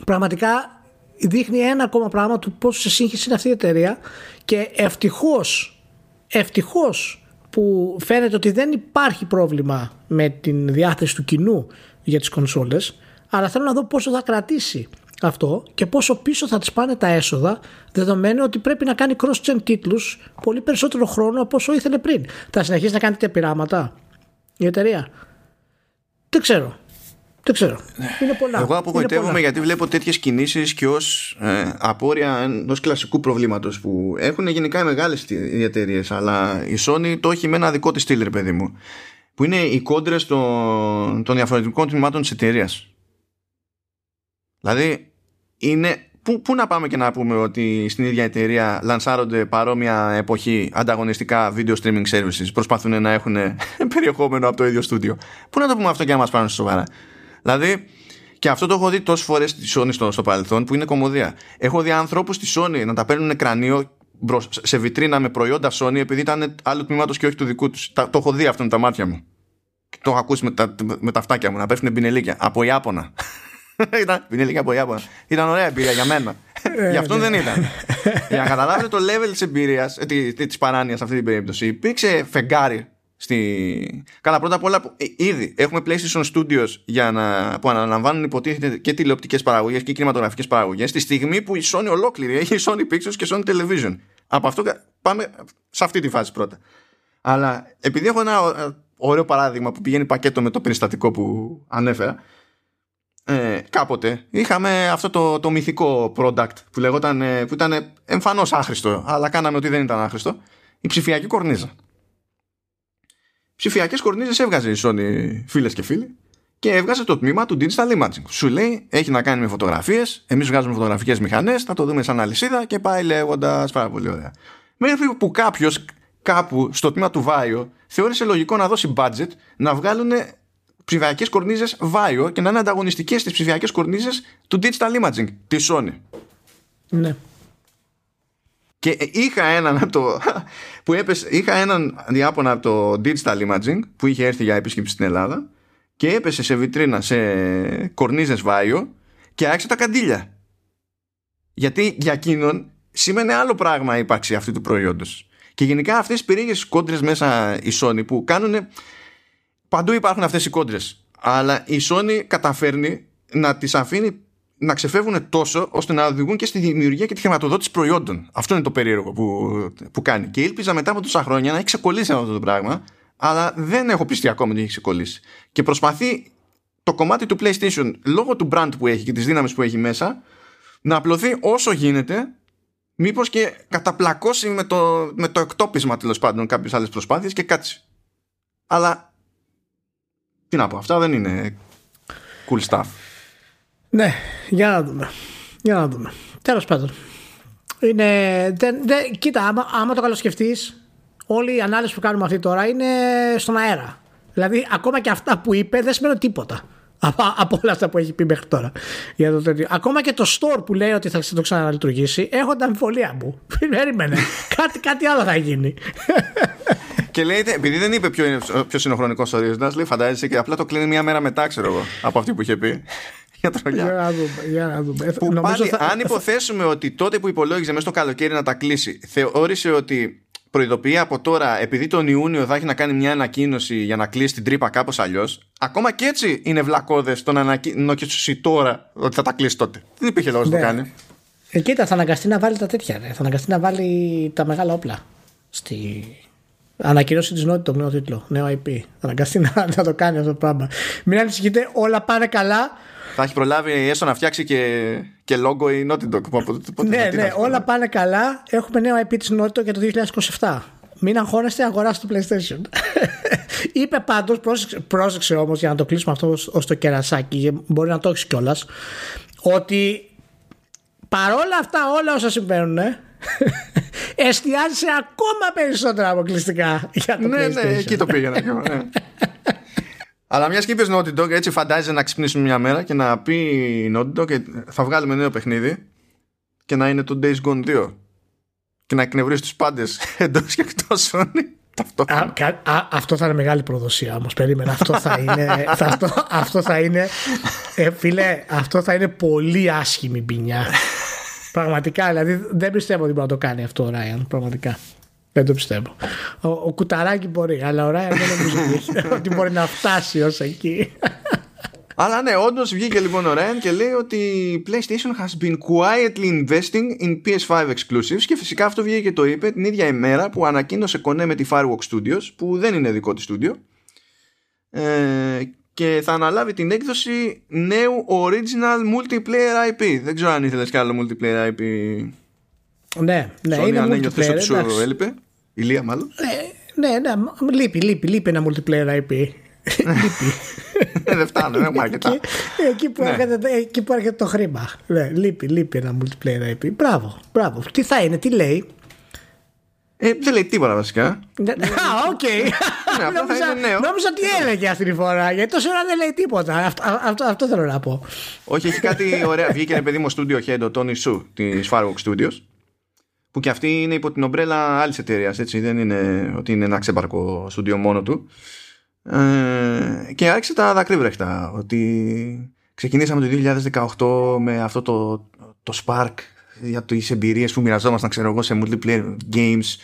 Speaker 2: πραγματικά δείχνει ένα ακόμα πράγμα του πόσο σε σύγχυση είναι αυτή η εταιρεία και ευτυχώς, ευτυχώς που φαίνεται ότι δεν υπάρχει πρόβλημα με την διάθεση του κοινού για τις κονσόλες αλλά θέλω να δω πόσο θα κρατήσει αυτό και πόσο πίσω θα τις πάνε τα έσοδα δεδομένου ότι πρέπει να κάνει cross-gen τίτλους πολύ περισσότερο χρόνο από όσο ήθελε πριν. Θα συνεχίσει να κάνει τέτοια πειράματα η εταιρεία; Δεν ξέρω. Δεν ξέρω. Είναι πολλά.
Speaker 1: Εγώ απογοητεύομαι γιατί βλέπω τέτοιες κινήσεις και ως ε, απόρρια ενός κλασικού προβλήματος που έχουν γενικά οι μεγάλες εταιρείες. Αλλά η Sony το έχει με ένα δικό της στυλ, ρε παιδί μου. Που είναι οι κόντρε των, των διαφορετικών τμήματων της εταιρείας. Δηλαδή, είναι. Πού, πού να πάμε και να πούμε ότι στην ίδια εταιρεία λανσάρονται παρόμοια εποχή ανταγωνιστικά video streaming services, προσπαθούν να έχουν <laughs> περιεχόμενο από το ίδιο στούντιο. Πού να το πούμε αυτό και να μας πάρουν σοβαρά. Δηλαδή, και αυτό το έχω δει τόσες φορές στη Sony στο, στο παρελθόν που είναι κομμωδία. Έχω δει ανθρώπου στη Sony να τα παίρνουν κρανίο σε βιτρίνα με προϊόντα Sony επειδή ήταν άλλου τμήματος και όχι του δικού τους. Το έχω δει αυτό με τα μάτια μου. Το έχω ακούσει με τα, με τα φτάκια μου να πέφτουν πινελίκια από Ιάπωνα. Ήταν πινελίκια από Ιάπωνα. Ήταν ωραία εμπειρία για μένα. Ε, για αυτόν ναι. δεν ήταν. για να καταλάβετε το level της εμπειρίας, ε, τη παράνοια σε αυτή την περίπτωση, υπήρξε φεγγάρι Στη... Καλά, πρώτα απ' όλα, ε, ήδη έχουμε PlayStation Studios για να, που αναλαμβάνουν υποτίθεται και τηλεοπτικές παραγωγές και κινηματογραφικές παραγωγές, τη στιγμή που η Sony ολόκληρη έχει Sony Pictures και Sony Television. Από αυτό πάμε σε αυτή τη φάση πρώτα. Αλλά επειδή έχω ένα ε, ωραίο παράδειγμα που πηγαίνει πακέτο με το περιστατικό που ανέφερα, ε, κάποτε είχαμε αυτό το, το μυθικό product που, λεγόταν, ε, που ήταν εμφανώς άχρηστο, αλλά κάναμε ότι δεν ήταν άχρηστο, η ψηφιακή κορνίζα ψηφιακές κορνίζες έβγαζε η Sony, φίλες και φίλοι, και έβγαζε το τμήμα του digital imaging. Σου λέει, έχει να κάνει με φωτογραφίες, εμείς βγάζουμε φωτογραφικές μηχανές, θα το δούμε σαν αλυσίδα και πάει λέγοντας πάρα πολύ ωραία. Μέχρι που κάποιος κάπου στο τμήμα του Βάιο θεώρησε λογικό να δώσει budget να βγάλουν ψηφιακές κορνίζες Βάιο και να είναι ανταγωνιστικές στις ψηφιακές κορνίζες του digital imaging τη Sony.
Speaker 2: Ναι.
Speaker 1: Και είχα έναν το, <laughs> που έπεσε, είχα έναν διάπονα από το Digital Imaging που είχε έρθει για επίσκεψη στην Ελλάδα και έπεσε σε βιτρίνα σε κορνίζες βάιο και άρχισε τα καντήλια. Γιατί για εκείνον σήμαινε άλλο πράγμα η ύπαρξη αυτού του προϊόντος. Και γενικά αυτές οι περίεργες κόντρες μέσα η Sony που κάνουν... Παντού υπάρχουν αυτές οι κόντρες. Αλλά η Sony καταφέρνει να τις αφήνει να ξεφεύγουν τόσο ώστε να οδηγούν και στη δημιουργία και τη χρηματοδότηση προϊόντων. Αυτό είναι το περίεργο που, που κάνει. Και ήλπιζα μετά από τόσα χρόνια να έχει ξεκολλήσει αυτό το πράγμα, αλλά δεν έχω πιστεί ακόμα ότι έχει ξεκολλήσει. Και προσπαθεί το κομμάτι του PlayStation, λόγω του brand που έχει και της δύναμης που έχει μέσα, να απλωθεί όσο γίνεται, μήπως και καταπλακώσει με το, με το εκτόπισμα τέλος πάντων κάποιες άλλες προσπάθειες και κάτσει. Αλλά. Τι να πω, αυτά δεν είναι cool stuff.
Speaker 2: Ναι, για να δούμε. Για να δούμε. Τέλος πάντων. Είναι, δεν, δεν, κοίτα, άμα, άμα το καλοσκεφτείς, όλη η ανάλυση που κάνουμε αυτή τώρα είναι στον αέρα. Δηλαδή, ακόμα και αυτά που είπε δεν σημαίνει τίποτα. Από, από όλα αυτά που έχει πει μέχρι τώρα. Για το τέτοιο. Ακόμα και το store που λέει ότι θα το ξαναλειτουργήσει, έχω την αμφιβολία μου. <laughs> Περίμενε. κάτι, κάτι άλλο θα γίνει.
Speaker 1: Και λέει, επειδή δεν είπε ποιο είναι, ποιος είναι ο χρονικός ορίζοντας, λέει φαντάζεσαι και απλά το κλείνει μία μέρα μετά, ξέρω εγώ, από αυτή που είχε πει. <laughs> Για
Speaker 2: τρολιά. Για να δούμε. Για να δούμε.
Speaker 1: Που πάλι, θα... αν υποθέσουμε ότι τότε που υπολόγιζε μέσα στο καλοκαίρι να τα κλείσει, θεώρησε ότι προειδοποιεί από τώρα, επειδή τον Ιούνιο θα έχει να κάνει μια ανακοίνωση για να κλείσει την τρύπα κάπως αλλιώς, ακόμα και έτσι είναι βλακώδες το να ανακοινώσει τώρα ότι θα τα κλείσει τότε. Δεν υπήρχε λόγος να το ναι. κάνει.
Speaker 2: Ε, κοίτα, θα αναγκαστεί να βάλει τα τέτοια. Θα αναγκαστεί να βάλει τα μεγάλα όπλα. Στη ανακοίνωση της Naughty το νέο τίτλο. Νέο IP. Θα αναγκαστεί να, <laughs> να το κάνει αυτό το πράγμα. Μην ανησυχείτε, όλα πάνε καλά.
Speaker 1: Θα έχει προλάβει έστω να φτιάξει και, και logo η Naughty Dog.
Speaker 2: ναι, ναι, όλα πάνε καλά. Έχουμε νέο IP της Naughty Dog για το 2027. Μην αγχώνεστε, αγοράστε το PlayStation. <laughs> Είπε πάντως, πρόσεξε, πρόσεξε όμως για να το κλείσουμε αυτό ω το κερασάκι, μπορεί να το έχεις κιόλας, ότι παρόλα αυτά όλα όσα συμβαίνουν, ε, <laughs> εστιάζει σε ακόμα περισσότερα αποκλειστικά για το
Speaker 1: ναι,
Speaker 2: PlayStation.
Speaker 1: Ναι, εκεί το πήγαινα. ναι. <laughs> Αλλά μιας και είπες Naughty Dog, έτσι φαντάζεσαι να ξυπνήσουμε μια μέρα και να πει η Naughty Dog και θα βγάλουμε νέο παιχνίδι και να είναι το Days Gone 2 και να εκνευρίσει τους πάντες <laughs> εντός και εκτός Sony.
Speaker 2: Α, α, αυτό θα είναι μεγάλη προδοσία όμως. Περίμενα. Αυτό θα είναι. θα, αυτό, αυτό θα είναι. Ε, φίλε, αυτό θα είναι πολύ άσχημη ποινιά. Πραγματικά, δηλαδή δεν πιστεύω ότι μπορεί να το κάνει αυτό ο Ράιαν. Πραγματικά. Δεν το πιστεύω. Ο, ο Κουταράκι μπορεί, αλλά ο Ράιαν δεν νομίζω <laughs> ότι μπορεί να φτάσει ως εκεί.
Speaker 1: Αλλά ναι, όντως βγήκε λοιπόν ο Ryan και λέει ότι η PlayStation has been quietly investing in PS5 exclusives και φυσικά αυτό βγήκε και το είπε την ίδια ημέρα που ανακοίνωσε κονέ με τη Fireworks Studios που δεν είναι δικό της στούντιο ε, και θα αναλάβει την έκδοση νέου original multiplayer IP. Δεν ξέρω αν ήθελες κι άλλο multiplayer IP.
Speaker 2: Ναι, ναι, Sony, είναι
Speaker 1: αν
Speaker 2: multiplayer.
Speaker 1: ότι σου έλειπε. Ηλία μάλλον.
Speaker 2: Ναι, ναι, ναι, λείπει, λείπει, λείπει ένα multiplayer IP. λείπει. <laughs>
Speaker 1: Ε, δεν φτάνω, δεν έχουμε
Speaker 2: αρκετά. Εκεί, που ναι. έρχεται, εκεί που έρχεται το χρήμα. Ναι, λείπει, λείπει ένα multiplayer IP. Μπράβο, μπράβο. Τι θα είναι, τι λέει;
Speaker 1: Ε, δεν λέει τίποτα βασικά. <laughs>
Speaker 2: Ναι, ναι. Α, οκ. Νόμιζα ότι έλεγε αυτή τη φορά. Γιατί τόσο ώρα δεν λέει τίποτα. Αυτό, αυτό, αυτό θέλω να πω.
Speaker 1: Όχι, έχει κάτι ωραία. Βγήκε ένα παιδί μου Studio Head, ο Tony Hsu της Firewalk Studios. Που και αυτή είναι υπό την ομπρέλα άλλης εταιρείας. Δεν είναι ότι είναι ένα ξεπαρκό στούντιο μόνο του. Ε, και άρχισε τα δακρύβρεχτα ότι ξεκινήσαμε το 2018 με αυτό το, το Spark για τις εμπειρίες που μοιραζόμασταν ξέρω εγώ σε multiplayer games.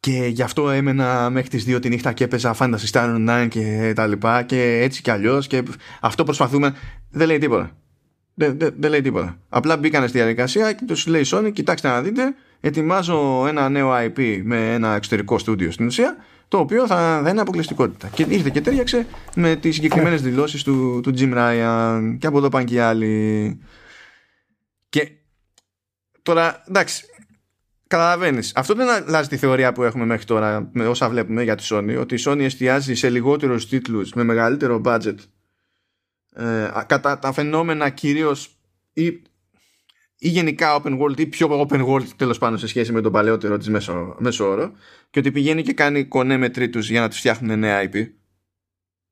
Speaker 1: Και γι' αυτό έμενα μέχρι τις 2 τη νύχτα και έπαιζα Fantasy Star Online και τα λοιπά. Και έτσι κι αλλιώς και αυτό προσπαθούμε. Δεν λέει τίποτα. Δεν, δεν, δεν λέει τίποτα. Απλά μπήκανε στη διαδικασία και τους λέει Sony κοιτάξτε να δείτε ετοιμάζω ένα νέο IP με ένα εξωτερικό στούντιο στην ουσία το οποίο θα, θα είναι αποκλειστικότητα. Και ήρθε και τέριαξε με τις συγκεκριμένες δηλώσεις του, του Jim Ryan. Και από εδώ πάνε και οι άλλοι. Και τώρα, εντάξει, Καταλαβαίνεις. Αυτό δεν αλλάζει τη θεωρία που έχουμε μέχρι τώρα με όσα βλέπουμε για τη Sony. Ότι η Sony εστιάζει σε λιγότερους τίτλους με μεγαλύτερο budget ε, κατά τα φαινόμενα κυρίως ή ή γενικά open world ή πιο open world τέλος πάντων σε σχέση με τον παλαιότερο της μέσο, μέσο όρο και ότι πηγαίνει και κάνει κονέ με τρίτους για να τις φτιάχνουν νέα IP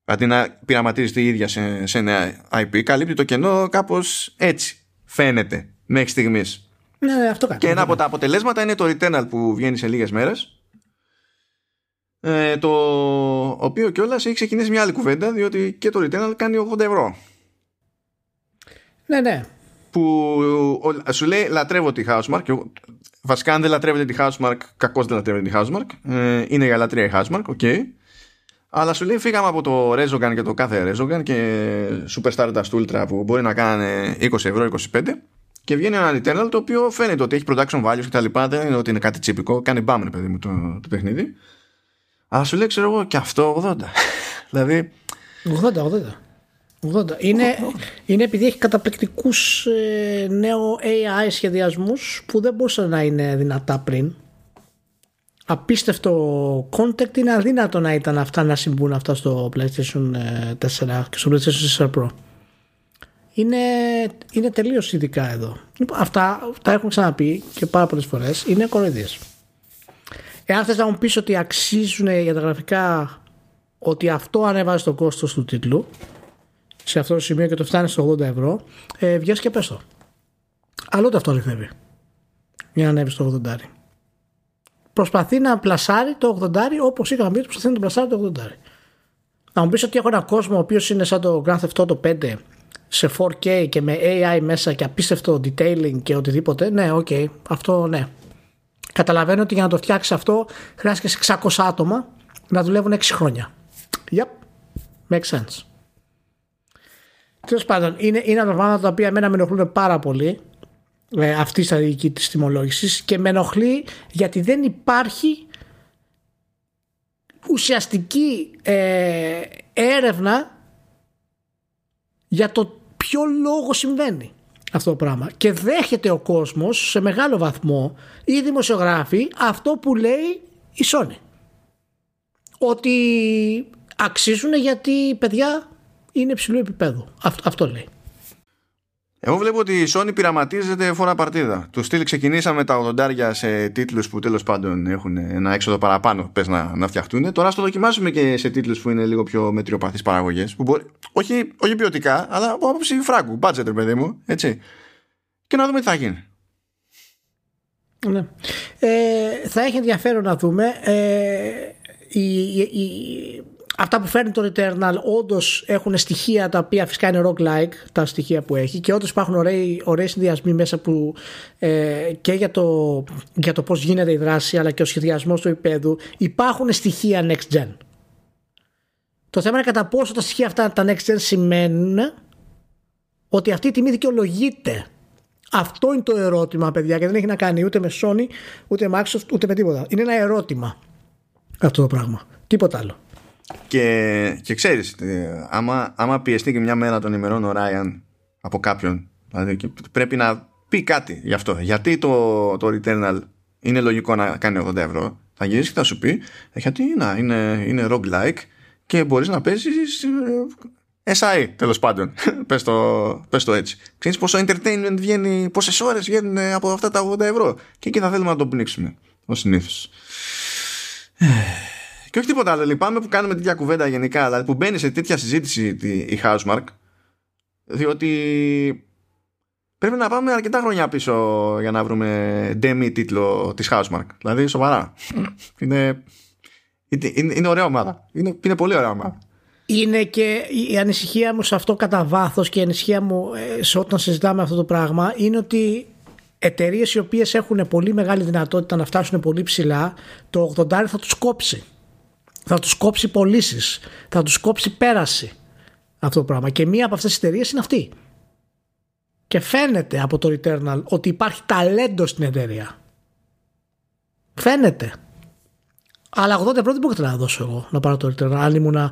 Speaker 1: αντί να πειραματίζεται η ίδια σε, σε νέα IP καλύπτει το κενό κάπως έτσι φαίνεται μέχρι στιγμής
Speaker 2: ναι, ναι, αυτό κάνει.
Speaker 1: Και ένα από τα αποτελέσματα είναι το Returnal που βγαίνει σε λίγες μέρες. Ε, το οποίο κιόλας έχει ξεκινήσει μια άλλη κουβέντα διότι και το Returnal κάνει 80 ευρώ.
Speaker 2: Ναι, ναι.
Speaker 1: Που σου λέει λατρεύω τη Housemark βασικά αν δεν λατρεύετε τη Housemark κακώς δεν λατρεύετε τη Housemark ε, είναι για λατρεία η Housemark ok αλλά σου λέει φύγαμε από το Rezogan και το κάθε Rezogan και Super Stardust Ultra που μπορεί να κάνει 20 ευρώ 25 και βγαίνει ένα Returnal το οποίο φαίνεται ότι έχει production values και τα λοιπά δεν είναι ότι είναι κάτι τσίπικο. Κάνει μπάμ παιδί μου το, το παιχνίδι. Αλλά σου λέει ξέρω εγώ και αυτό 80 <laughs> δηλαδή
Speaker 2: 80 80 είναι, είναι επειδή έχει καταπληκτικούς ε, νέο AI σχεδιασμούς που δεν μπορούσαν να είναι δυνατά πριν. Απίστευτο content είναι αδύνατο να ήταν αυτά να συμβούν αυτά στο PlayStation 4 ε, και στο PlayStation 4 Pro. Είναι, είναι τελείως ειδικά εδώ. Λοιπόν, αυτά τα έχουμε ξαναπεί και πάρα πολλές φορές. Είναι κοροϊδίες. Εάν θες να μου πεις ότι αξίζουν για τα γραφικά ότι αυτό ανεβάζει το κόστος του τίτλου σε αυτό το σημείο και το φτάνει στο 80 ευρώ, ε, βγες και πες το. Αλλά ούτε αυτό αληθεύει. Για να ανέβεις στο 80. προσπαθεί να πλασάρει το 80 όπως είχαμε πει, προσπαθεί να το πλασάρει το 80. Να μου πεις ότι έχω ένα κόσμο ο οποίος είναι σαν το Grand Theft Auto 5 σε 4K και με AI μέσα και απίστευτο detailing και οτιδήποτε. Ναι, OK, okay, αυτό ναι. Καταλαβαίνω ότι για να το φτιάξεις αυτό χρειάζεται 600 άτομα να δουλεύουν 6 χρόνια. Yep, makes sense. Τέλος πάντων, είναι, είναι πράγματα τα οποία εμένα με ενοχλούν πάρα πολύ ε, αυτή η στρατηγική της τιμολόγησης και με ενοχλεί γιατί δεν υπάρχει ουσιαστική ε, έρευνα για το ποιο λόγο συμβαίνει αυτό το πράγμα. Και δέχεται ο κόσμος σε μεγάλο βαθμό ή δημοσιογράφοι αυτό που λέει η Sony. Ότι αξίζουν γιατί παιδιά είναι υψηλού επίπεδου. Αυτό, αυτό λέει.
Speaker 1: Εγώ βλέπω ότι η Sony πειραματίζεται φορά παρτίδα. Του στυλ ξεκινήσαμε τα 80 σε τίτλους που τέλος πάντων έχουν ένα έξοδο παραπάνω πες να, να φτιαχτούν. Τώρα στο δοκιμάσουμε και σε τίτλους που είναι λίγο πιο μετριοπαθείς παραγωγές. Όχι, όχι ποιοτικά, αλλά από άποψη φράγκου, budget, παιδί μου. Έτσι. Και να δούμε τι θα γίνει.
Speaker 2: Ναι. Ε, θα έχει ενδιαφέρον να δούμε. Ε, η, η, αυτά που φέρνει το Returnal όντως έχουν στοιχεία τα οποία φυσικά είναι rock-like τα στοιχεία που έχει και όντως υπάρχουν ωραίοι, ωραίοι συνδυασμοί μέσα που ε, και για το, για το πώς γίνεται η δράση αλλά και ο σχεδιασμός του επίπεδου υπάρχουν στοιχεία next gen. Το θέμα είναι κατά πόσο τα στοιχεία αυτά τα next gen σημαίνουν ότι αυτή η τιμή δικαιολογείται. Αυτό είναι το ερώτημα, παιδιά, και δεν έχει να κάνει ούτε με Sony, ούτε με Microsoft, ούτε με τίποτα. Είναι ένα ερώτημα αυτό το πράγμα. Τίποτα άλλο.
Speaker 1: Και, και ξέρεις, ε, άμα, άμα πιεστεί και μια μέρα των ημερών ο Ράιαν από κάποιον, δηλαδή πρέπει να πει κάτι γι' αυτό. Γιατί το, το Returnal είναι λογικό να κάνει 80 ευρώ. Θα γυρίσει και θα σου πει, «Ε, γιατί να, είναι, είναι roguelike και μπορείς να παίζεις ε, SI τέλος πάντων. <laughs> πες, το, πες το έτσι. Ξέρεις πόσο entertainment βγαίνει, πόσες ώρες βγαίνουν από αυτά τα 80 ευρώ. Και εκεί θα θέλουμε να το πνίξουμε, ως συνήθως. Και όχι τίποτα άλλο. Λυπάμαι που κάνουμε τέτοια κουβέντα γενικά. Δηλαδή που μπαίνει σε τέτοια συζήτηση η Housemark. Διότι πρέπει να πάμε αρκετά χρόνια πίσω για να βρούμε demi τίτλο της Housemark. Δηλαδή σοβαρά. <laughs> είναι, είναι, είναι ωραία ομάδα. Είναι, είναι πολύ ωραία ομάδα.
Speaker 2: Είναι και η ανησυχία μου σε αυτό κατά βάθος και η ανησυχία μου ε, σε όταν συζητάμε αυτό το πράγμα είναι ότι εταιρείες οι οποίες έχουν πολύ μεγάλη δυνατότητα να φτάσουν πολύ ψηλά, το 80 θα τους κόψει θα τους κόψει πωλήσεις, θα τους κόψει πέραση αυτό το πράγμα. Και μία από αυτές τις εταιρείες είναι αυτή. Και φαίνεται από το Returnal ότι υπάρχει ταλέντο στην εταιρεία. Φαίνεται. Αλλά 80 ευρώ δεν μπορείτε να δώσω εγώ να πάρω το Returnal. Αν ήμουν ε,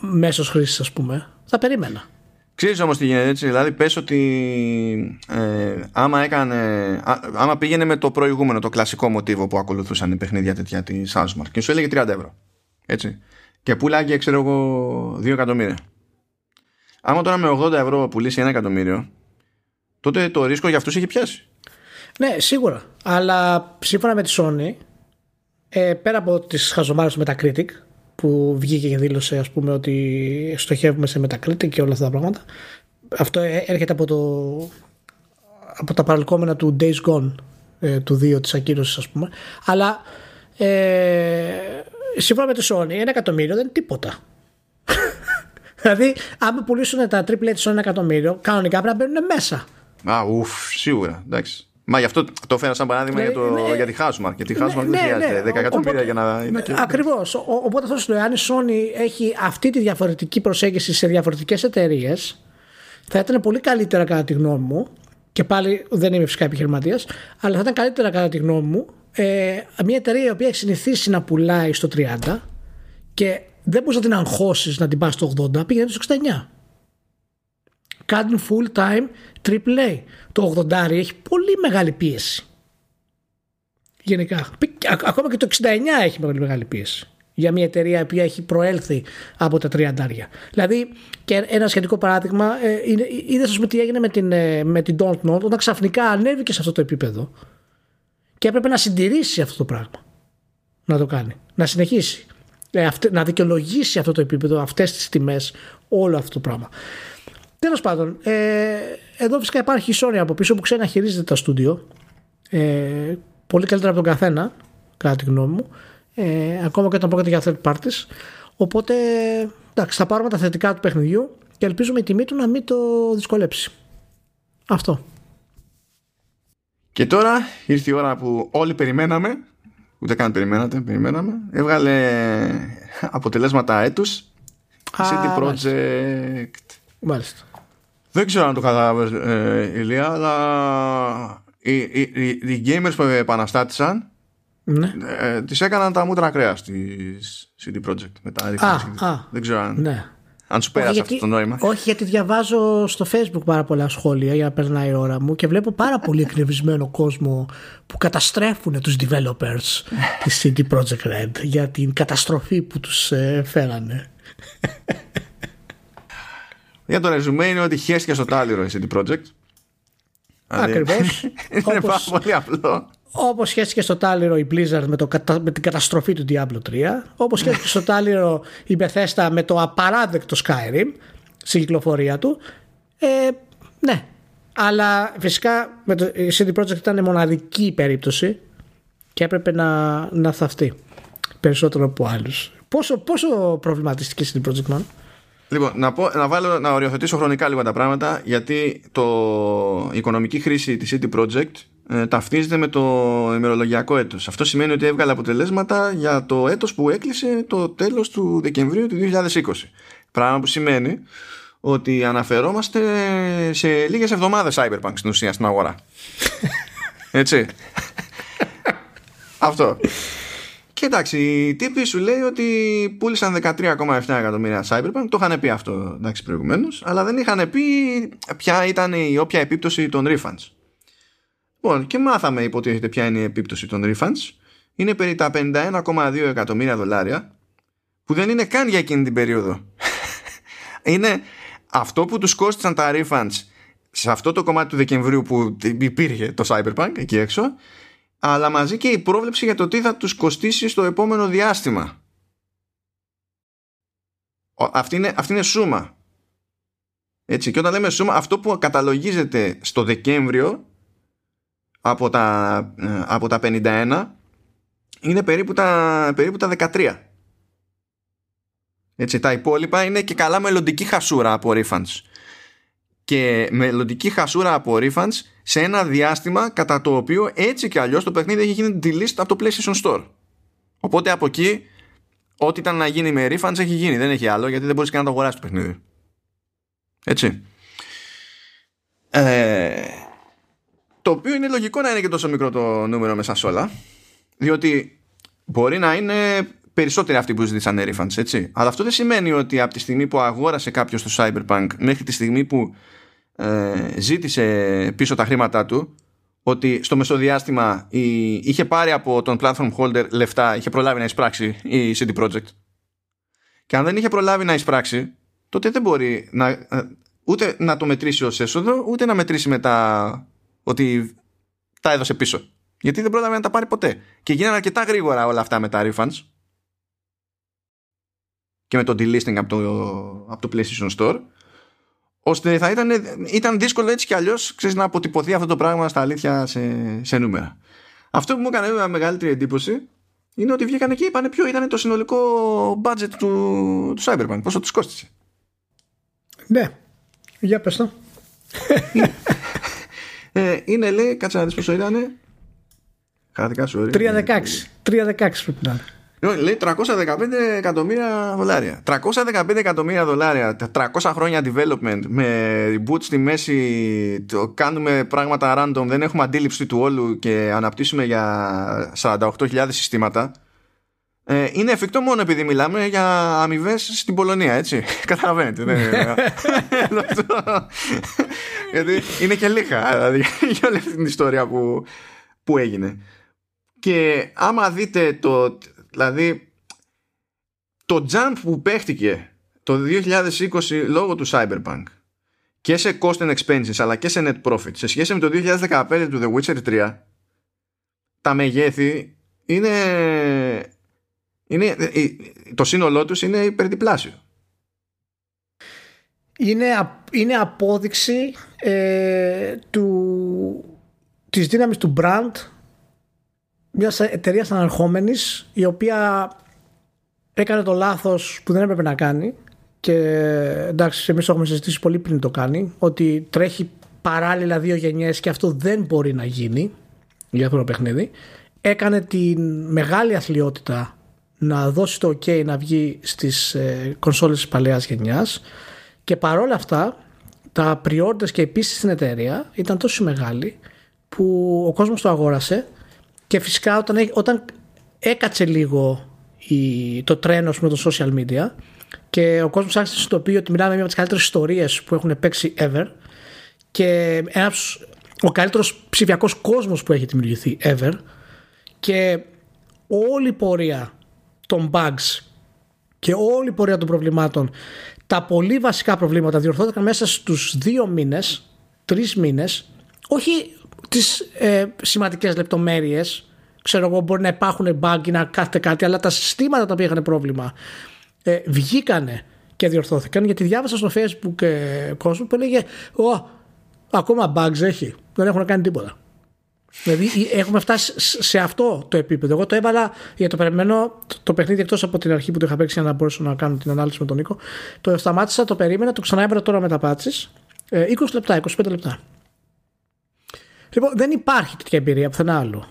Speaker 2: μέσος χρήσης, ας πούμε, θα περίμενα.
Speaker 1: Ξέρεις όμως τι γίνεται έτσι, δηλαδή πες ότι ε, άμα, έκανε, άμα πήγαινε με το προηγούμενο, το κλασικό μοτίβο που ακολουθούσαν οι παιχνίδια τέτοια τη Housemark και σου έλεγε 30 ευρώ. Έτσι. Και πουλάγε, ξέρω εγώ, 2 εκατομμύρια. Άμα τώρα με 80 ευρώ πουλήσει 1 εκατομμύριο, τότε το ρίσκο για αυτούς έχει πιάσει.
Speaker 2: Ναι, σίγουρα. Αλλά σύμφωνα με τη Sony, ε, πέρα από τις χαζομάρες του Metacritic, που βγήκε και δήλωσε ας πούμε ότι στοχεύουμε σε Metacritic και όλα αυτά τα πράγματα, αυτό ε, έρχεται από, το, από τα παρελκόμενα του Days Gone, ε, του 2 της ακύρωσης ας πούμε. Αλλά ε, σύμφωνα με το Sony, ένα εκατομμύριο δεν είναι τίποτα. <laughs> δηλαδή, αν πουλήσουν τα triple της Sony ένα εκατομμύριο, κανονικά πρέπει να μπαίνουν μέσα.
Speaker 1: Α, ουφ, σίγουρα, εντάξει. Μα γι' αυτό το φέρα σαν παράδειγμα για, το, ναι, για τη Housemark. Γιατί τη Housemark ναι, δεν χρειάζεται ναι, 10 εκατομμύρια για να είναι. Και...
Speaker 2: Ακριβώς. Οπότε αυτό σου λέει, αν η Sony έχει αυτή τη διαφορετική προσέγγιση σε διαφορετικές εταιρείες, θα ήταν πολύ καλύτερα κατά τη γνώμη μου. Και πάλι δεν είμαι φυσικά επιχειρηματίας, αλλά θα ήταν καλύτερα κατά τη γνώμη μου ε, μια εταιρεία η οποία έχει συνηθίσει να πουλάει στο 30 και δεν μπορείς να την αγχώσεις να την πας στο 80, πήγαινε στο 69. Κάνει full time AAA. Το 80 έχει πολύ μεγάλη πίεση. Γενικά. Ακόμα και το 69 έχει πολύ μεγάλη πίεση. Για μια εταιρεία που έχει προέλθει από τα 30. Δηλαδή, και ένα σχετικό παράδειγμα, ε, είδες τι έγινε με την, ε, με την Don't Know, όταν ξαφνικά ανέβηκε σε αυτό το επίπεδο και έπρεπε να συντηρήσει αυτό το πράγμα. Να το κάνει. Να συνεχίσει. Ε, να δικαιολογήσει αυτό το επίπεδο, αυτές τις τιμές, όλο αυτό το πράγμα. Τέλος πάντων, ε, εδώ φυσικά υπάρχει η Sony από πίσω που ξέρει να χειρίζεται τα στούντιο. Ε, πολύ καλύτερα από τον καθένα. κατά τη γνώμη μου. Ε, ακόμα και όταν πρόκειται για third parties. Οπότε εντάξει, θα πάρουμε τα θετικά του παιχνιδιού και ελπίζουμε η τιμή του να μην το δυσκολέψει. Αυτό.
Speaker 1: Και τώρα ήρθε η ώρα που όλοι περιμέναμε, ούτε καν περιμένατε, περιμέναμε, έβγαλε αποτελέσματα έτους CD Project.
Speaker 2: Μάλιστα.
Speaker 1: Δεν ξέρω αν το κατάλαβες, ε, Ηλία, αλλά οι, οι, οι, οι gamers που επαναστάτησαν
Speaker 2: Ναι.
Speaker 1: ε, τις έκαναν τα μούτρα κρέας της CD Projekt μετά.
Speaker 2: Α, α.
Speaker 1: Δεν ξέρω αν,
Speaker 2: ναι.
Speaker 1: Αν σου πέρασε
Speaker 2: γιατί-
Speaker 1: αυτό το νόημα.
Speaker 2: όχι, γιατί διαβάζω στο facebook πάρα πολλά σχόλια για να περνάει η ώρα μου και βλέπω πάρα πολύ εκνευρισμένο κόσμο που καταστρέφουν τους developers <laughs> της CD Projekt Red για την καταστροφή που τους ε, φέρανε.
Speaker 1: Για το ρεζουμέ είναι ότι χέστηκε στο τάλιρο η CD Projekt. Δηλαδή,
Speaker 2: Ακριβώς. <laughs>
Speaker 1: είναι
Speaker 2: Όπως-
Speaker 1: πάρα πολύ απλό.
Speaker 2: Όπως σχέστηκε στο τάλιρο η Blizzard με, το, κατα- με την καταστροφή του Diablo 3, όπως σχέστηκε στο τάλιρο η Bethesda με το απαράδεκτο Skyrim στην κυκλοφορία του. Ε, ναι. Αλλά φυσικά με το, η CD Projekt ήταν μοναδική περίπτωση και έπρεπε να, να θαυτεί περισσότερο από άλλους. Πόσο, πόσο προβληματιστική η CD Projekt Man.
Speaker 1: Λοιπόν, να, πω, να, βάλω, να οριοθετήσω χρονικά λίγο τα πράγματα γιατί το, η οικονομική χρήση της CD Projekt ε, ταυτίζεται με το ημερολογιακό έτος. Αυτό σημαίνει ότι έβγαλε αποτελέσματα για το έτος που έκλεισε το τέλος του Δεκεμβρίου του 2020. Πράγμα που σημαίνει ότι αναφερόμαστε σε λίγες εβδομάδες Cyberpunk στην ουσία στην αγορά. <laughs> Έτσι. Αυτό. Και εντάξει, η τύπη σου λέει ότι πούλησαν 13,7 εκατομμύρια Cyberpunk. Το είχαν πει αυτό εντάξει προηγουμένως, αλλά δεν είχαν πει ποια ήταν η όποια επίπτωση των refunds. Λοιπόν, και μάθαμε υποτίθεται ποια είναι η επίπτωση των refunds. Είναι περί τα 51,2 εκατομμύρια δολάρια, που δεν είναι καν για εκείνη την περίοδο. <laughs> είναι αυτό που τους κόστησαν τα refunds σε αυτό το κομμάτι του Δεκεμβρίου που υπήρχε το Cyberpunk εκεί έξω αλλά μαζί και η πρόβλεψη για το τι θα τους κοστίσει στο επόμενο διάστημα. Ο- Αυτή είναι, αυτή είναι σούμα. Έτσι, και όταν λέμε σούμα, αυτό που καταλογίζεται στο Δεκέμβριο από τα, ε, από τα 51 είναι περίπου τα, περίπου τα 13. Έτσι, τα υπόλοιπα είναι και καλά μελλοντική χασούρα από refunds και μελλοντική χασούρα από refunds σε ένα διάστημα κατά το οποίο έτσι και αλλιώς το παιχνίδι έχει γίνει delist από το PlayStation Store. Οπότε από εκεί ό,τι ήταν να γίνει με refunds έχει γίνει. Δεν έχει άλλο γιατί δεν μπορείς και να το αγοράσεις το παιχνίδι. Έτσι. Ε, το οποίο είναι λογικό να είναι και τόσο μικρό το νούμερο μέσα σε όλα διότι μπορεί να είναι περισσότεροι αυτοί που ζήτησαν refunds, έτσι. Αλλά αυτό δεν σημαίνει ότι από τη στιγμή που αγόρασε κάποιος το Cyberpunk μέχρι τη στιγμή που ε, ζήτησε πίσω τα χρήματά του ότι στο μεσοδιάστημα η, είχε πάρει από τον platform holder λεφτά, είχε προλάβει να εισπράξει η CD Projekt. Και αν δεν είχε προλάβει να εισπράξει, τότε δεν μπορεί να, ε, ούτε να το μετρήσει ως έσοδο, ούτε να μετρήσει μετά ότι τα έδωσε πίσω. Γιατί δεν πρόλαβε να τα πάρει ποτέ. Και γίνανε αρκετά γρήγορα όλα αυτά με τα refunds και με το delisting από το, από το PlayStation Store ώστε θα ήταν, ήταν δύσκολο έτσι κι αλλιώς ξέρεις, να αποτυπωθεί αυτό το πράγμα στα αλήθεια σε, σε νούμερα. Αυτό που μου έκανε βέβαια μεγαλύτερη εντύπωση είναι ότι βγήκαν και είπαν ποιο ήταν το συνολικό budget του, του Cyberpunk, πόσο τους κόστησε.
Speaker 2: Ναι. Για πες το. <laughs>
Speaker 1: Ε, είναι λέει, κάτσε να δεις πόσο ήταν. Κρατικά σου
Speaker 2: 3-16. 3-16 πρέπει να είναι.
Speaker 1: Λοιπόν, Λέει 315 εκατομμύρια δολάρια. 315 εκατομμύρια δολάρια, 400 χρόνια development με reboot στη μέση, το κάνουμε πράγματα random, δεν έχουμε αντίληψη του όλου και αναπτύσσουμε για 48.000 συστήματα. Ε, είναι εφικτό μόνο επειδή μιλάμε για αμοιβές στην Πολωνία, έτσι. <laughs> Καταλαβαίνετε. <laughs> δεν είναι- Γιατί είναι και λίγα δηλαδή, <laughs> για όλη αυτή την ιστορία που, που έγινε. Και άμα δείτε το, δηλαδή το jump που παίχτηκε το 2020 λόγω του Cyberpunk και σε cost and expenses αλλά και σε net profit σε σχέση με το 2015 του The Witcher 3 τα μεγέθη είναι, είναι το σύνολό τους είναι υπερδιπλάσιο
Speaker 2: είναι, α- είναι απόδειξη ε, του, της δύναμης του brand μιας εταιρείας αναρχόμενης η οποία έκανε το λάθος που δεν έπρεπε να κάνει. Και εντάξει εμείς το έχουμε συζητήσει πολύ πριν το κάνει ότι τρέχει παράλληλα δύο γενιές και αυτό δεν μπορεί να γίνει για αυτό το παιχνίδι. Έκανε την μεγάλη αθλειότητα να δώσει το ok να βγει στις ε, κονσόλες της παλαιάς γενιάς και παρόλα αυτά τα pre και επίσης στην εταιρεία ήταν τόσο μεγάλοι που ο κόσμος το αγόρασε και φυσικά όταν, όταν έκατσε λίγο η, το τρένο με το social media και ο κόσμος άρχισε να πει ότι μιλάμε μια από τις καλύτερες ιστορίες που έχουν παίξει ever και ένας, ο καλύτερος ψηφιακός κόσμος που έχει δημιουργηθεί ever και όλη η πορεία των bugs και όλη η πορεία των προβλημάτων τα πολύ βασικά προβλήματα διορθώθηκαν μέσα στους δύο μήνες τρεις μήνες όχι τις ε, σημαντικές λεπτομέρειες ξέρω εγώ μπορεί να υπάρχουν bug ή να κάθεται κάτι αλλά τα συστήματα τα οποία είχαν πρόβλημα ε, βγήκανε και διορθώθηκαν. Γιατί διάβασα στο facebook ε, κόσμο που έλεγε Ω, ακόμα bugs έχει δεν έχουν κάνει τίποτα Δηλαδή έχουμε φτάσει σε αυτό το επίπεδο. Εγώ το έβαλα για το περιμένω το παιχνίδι εκτός από την αρχή που το είχα παίξει για να μπορέσω να κάνω την ανάλυση με τον Νίκο. Το σταμάτησα, το περίμενα, το ξανά τώρα με τα πάτσει. 20 λεπτά, 25 λεπτά. Λοιπόν, δεν υπάρχει τέτοια εμπειρία πουθενά άλλο.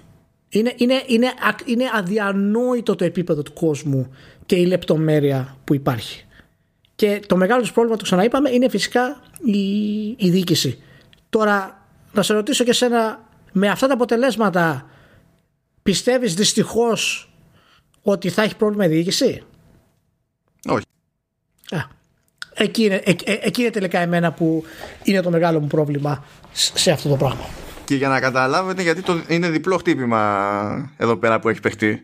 Speaker 2: Είναι, είναι, είναι, είναι αδιανόητο το επίπεδο του κόσμου και η λεπτομέρεια που υπάρχει. Και το μεγάλο πρόβλημα, το ξαναείπαμε, είναι φυσικά η, η διοίκηση. Τώρα, να σε ρωτήσω και σένα, με αυτά τα αποτελέσματα πιστεύεις δυστυχώς ότι θα έχει πρόβλημα η διοίκηση;
Speaker 1: Όχι.
Speaker 2: Α, εκεί, είναι, ε, ε, εκεί είναι τελικά εμένα που είναι το μεγάλο μου πρόβλημα σε αυτό το πράγμα.
Speaker 1: Και για να καταλάβετε γιατί το, είναι διπλό χτύπημα εδώ πέρα που έχει παιχτεί.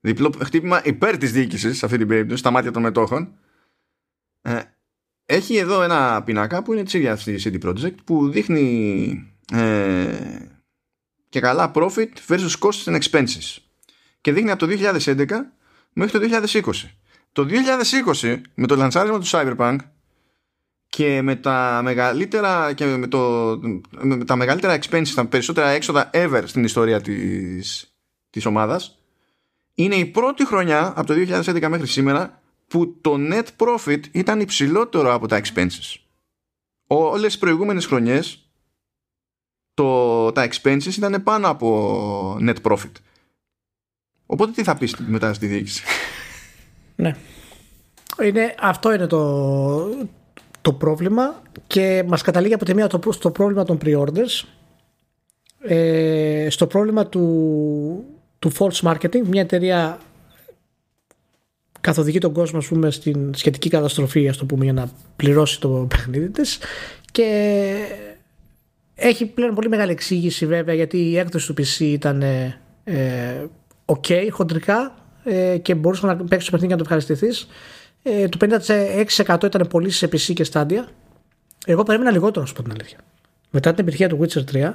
Speaker 1: Διπλό χτύπημα υπέρ της διοίκησης σε αυτή την περίπτωση, στα μάτια των μετόχων. Ε, έχει εδώ ένα πινακά που είναι της ίδιας της CD Projekt που δείχνει ε, και καλά profit versus costs and expenses. Και δείχνει από το 2011 μέχρι το 2020. Το 2020 με το λανσάρισμα του Cyberpunk και με τα μεγαλύτερα και με, το, με τα μεγαλύτερα expenses, τα περισσότερα έξοδα ever στην ιστορία της, της ομάδας είναι η πρώτη χρονιά από το 2011 μέχρι σήμερα που το net profit ήταν υψηλότερο από τα expenses. Όλες τις προηγούμενες χρονιές το, τα expenses ήταν πάνω από net profit. Οπότε τι θα πεις μετά στη διοίκηση;
Speaker 2: Ναι. Είναι, αυτό είναι το, το πρόβλημα και μας καταλήγει από τη μία το, στο πρόβλημα των pre-orders ε, στο πρόβλημα του, του false marketing μια εταιρεία καθοδηγεί τον κόσμο ας πούμε, στην σχετική καταστροφή ας το πούμε, για να πληρώσει το παιχνίδι της και έχει πλέον πολύ μεγάλη εξήγηση βέβαια γιατί η έκδοση του PC ήταν ε, ε, ok χοντρικά ε, και μπορούσες να παίξεις το παιχνίδι και να το ευχαριστηθείς. Ε, το 56% ήταν πωλήσει σε PC και στάντια. Εγώ περίμενα λιγότερο, να σου πω την αλήθεια. Μετά την επιτυχία του Witcher 3,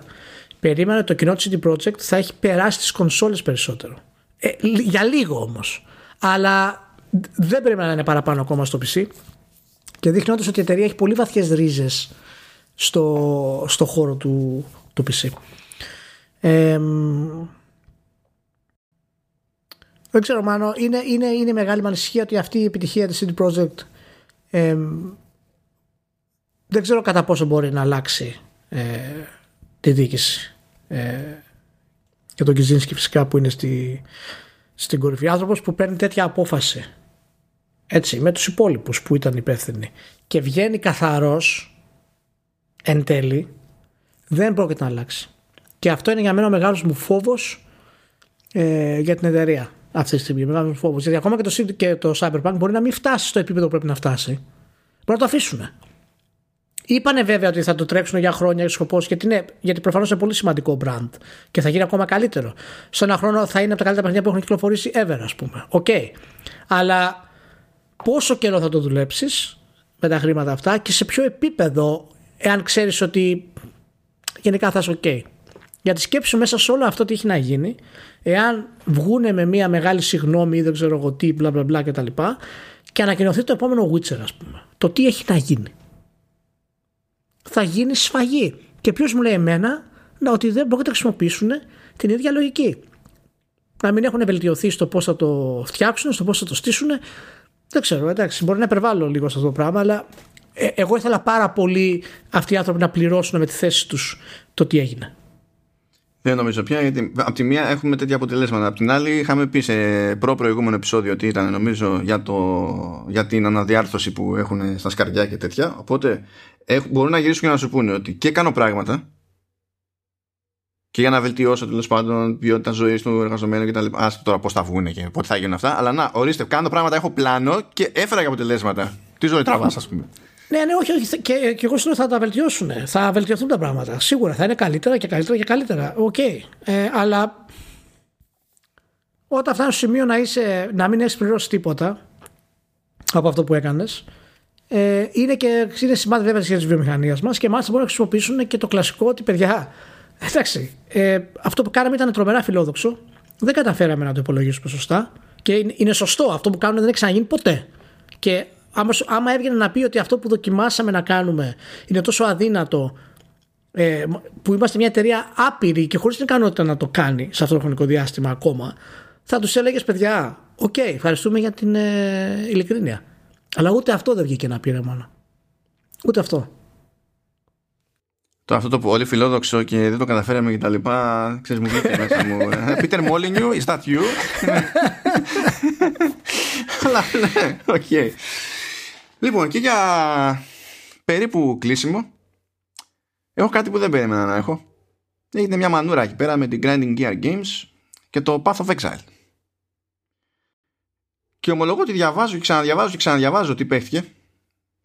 Speaker 2: περίμενα το κοινό τη CD Projekt θα έχει περάσει τις κονσόλες περισσότερο. Ε, για λίγο όμως. Αλλά δεν περίμενα να είναι παραπάνω ακόμα στο PC. Και δείχνει όντως ότι η εταιρεία έχει πολύ βαθιές ρίζες στο, στο χώρο του, του PC. δεν ξέρω Μάνο, είναι, είναι, είναι μεγάλη μανησυχία ότι αυτή η επιτυχία της CD Projekt δεν ξέρω κατά πόσο μπορεί να αλλάξει ε, τη διοίκηση ε, και τον Κιζίνσκι φυσικά που είναι στη, στην κορυφή άνθρωπος που παίρνει τέτοια απόφαση έτσι με τους υπόλοιπους που ήταν υπεύθυνοι και βγαίνει καθαρός εν τέλει δεν πρόκειται να αλλάξει. Και αυτό είναι για μένα ο μεγάλος μου φόβος ε, για την εταιρεία αυτή τη στιγμή. Μεγάλος μου φόβος. Γιατί ακόμα και το, και το Cyberpunk μπορεί να μην φτάσει στο επίπεδο που πρέπει να φτάσει. Μπορεί να το αφήσουν. Είπανε βέβαια ότι θα το τρέξουν για χρόνια σκοπός γιατί, ναι, γιατί προφανώς είναι πολύ σημαντικό brand και θα γίνει ακόμα καλύτερο. Σε ένα χρόνο θα είναι από τα καλύτερα παιχνίδια που έχουν κυκλοφορήσει ever, ας πούμε. OK. Okay. Αλλά πόσο καιρό θα το δουλέψεις με τα χρήματα αυτά και σε ποιο επίπεδο εάν ξέρεις ότι γενικά θα είσαι ok. Γιατί σκέψου μέσα σε όλο αυτό τι έχει να γίνει, εάν βγούνε με μια μεγάλη συγνώμη ή δεν ξέρω εγώ τι, μπλα μπλα μπλα κτλ. Και, και ανακοινωθεί το επόμενο Witcher, ας πούμε. Το τι έχει να γίνει. Θα γίνει σφαγή. Και ποιος μου λέει εμένα να ότι δεν μπορούν να χρησιμοποιήσουν την ίδια λογική. να μην έχουν βελτιωθεί στο πώς θα το φτιάξουν, στο πώς θα το στήσουν. Δεν ξέρω, εντάξει, μπορεί να υπερβάλλω λίγο σε αυτό το πράγμα, αλλά ε, εγώ ήθελα πάρα πολύ αυτοί οι άνθρωποι να πληρώσουν με τη θέση τους το τι έγινε.
Speaker 1: Δεν νομίζω πια, γιατί από τη μία έχουμε τέτοια αποτελέσματα. Από την άλλη, είχαμε πει σε προ-προηγούμενο επεισόδιο ότι ήταν νομίζω για, το, για την αναδιάρθρωση που έχουν στα σκαριά και τέτοια. Οπότε μπορούν να γυρίσουν και να σου πούνε ότι και κάνω πράγματα και για να βελτιώσω τέλος πάντων ποιότητα ζωής του εργαζομένου κτλ. Α τώρα πώς θα βγουν και πότε θα γίνουν αυτά. Αλλά να, ορίστε, κάνω πράγματα, έχω πλάνο και έφερα και αποτελέσματα. Τι ζωή τραβάς, ας πούμε.
Speaker 2: Ναι, ναι, όχι, όχι. Και, και εγώ σου θα τα βελτιώσουν. Θα βελτιωθούν τα πράγματα. Σίγουρα θα είναι καλύτερα και καλύτερα και καλύτερα. OK. Okay. Ε, αλλά όταν φτάνει στο σημείο να, είσαι, να μην έχεις πληρώσει τίποτα από αυτό που έκανες, ε, είναι και είναι σημάδι βέβαια της βιομηχανίας μας και μάλιστα μπορούν να χρησιμοποιήσουν και το κλασικό ότι παιδιά. Εντάξει, ε, αυτό που κάναμε ήταν τρομερά φιλόδοξο. Δεν καταφέραμε να το υπολογίσουμε σωστά. Και είναι σωστό. Αυτό που κάνουμε δεν έχει ξαναγίνει ποτέ. Και άμα, άμα έβγαινε να πει ότι αυτό που δοκιμάσαμε να κάνουμε είναι τόσο αδύνατο ε, που είμαστε μια εταιρεία άπειρη και χωρίς την ικανότητα να το κάνει σε αυτό το χρονικό διάστημα ακόμα θα τους έλεγες παιδιά OK okay, ευχαριστούμε για την ε, ειλικρίνεια αλλά ούτε αυτό δεν βγήκε να πήρε μόνο ούτε αυτό.
Speaker 1: Το αυτό το πολύ φιλόδοξο και δεν το καταφέραμε και τα λοιπά ξέρεις μου βγήκε μέσα μου <laughs> Peter Molyneux is that you; <laughs> <laughs> Αλλά ναι οκ Λοιπόν, και για περίπου κλείσιμο, έχω κάτι που δεν περίμενα να έχω. Έγινε μια μανούρα εκεί πέρα με την Grinding Gear Games και το Path of Exile. Και ομολογώ ότι διαβάζω και ξαναδιαβάζω και ξαναδιαβάζω τι παίχτηκε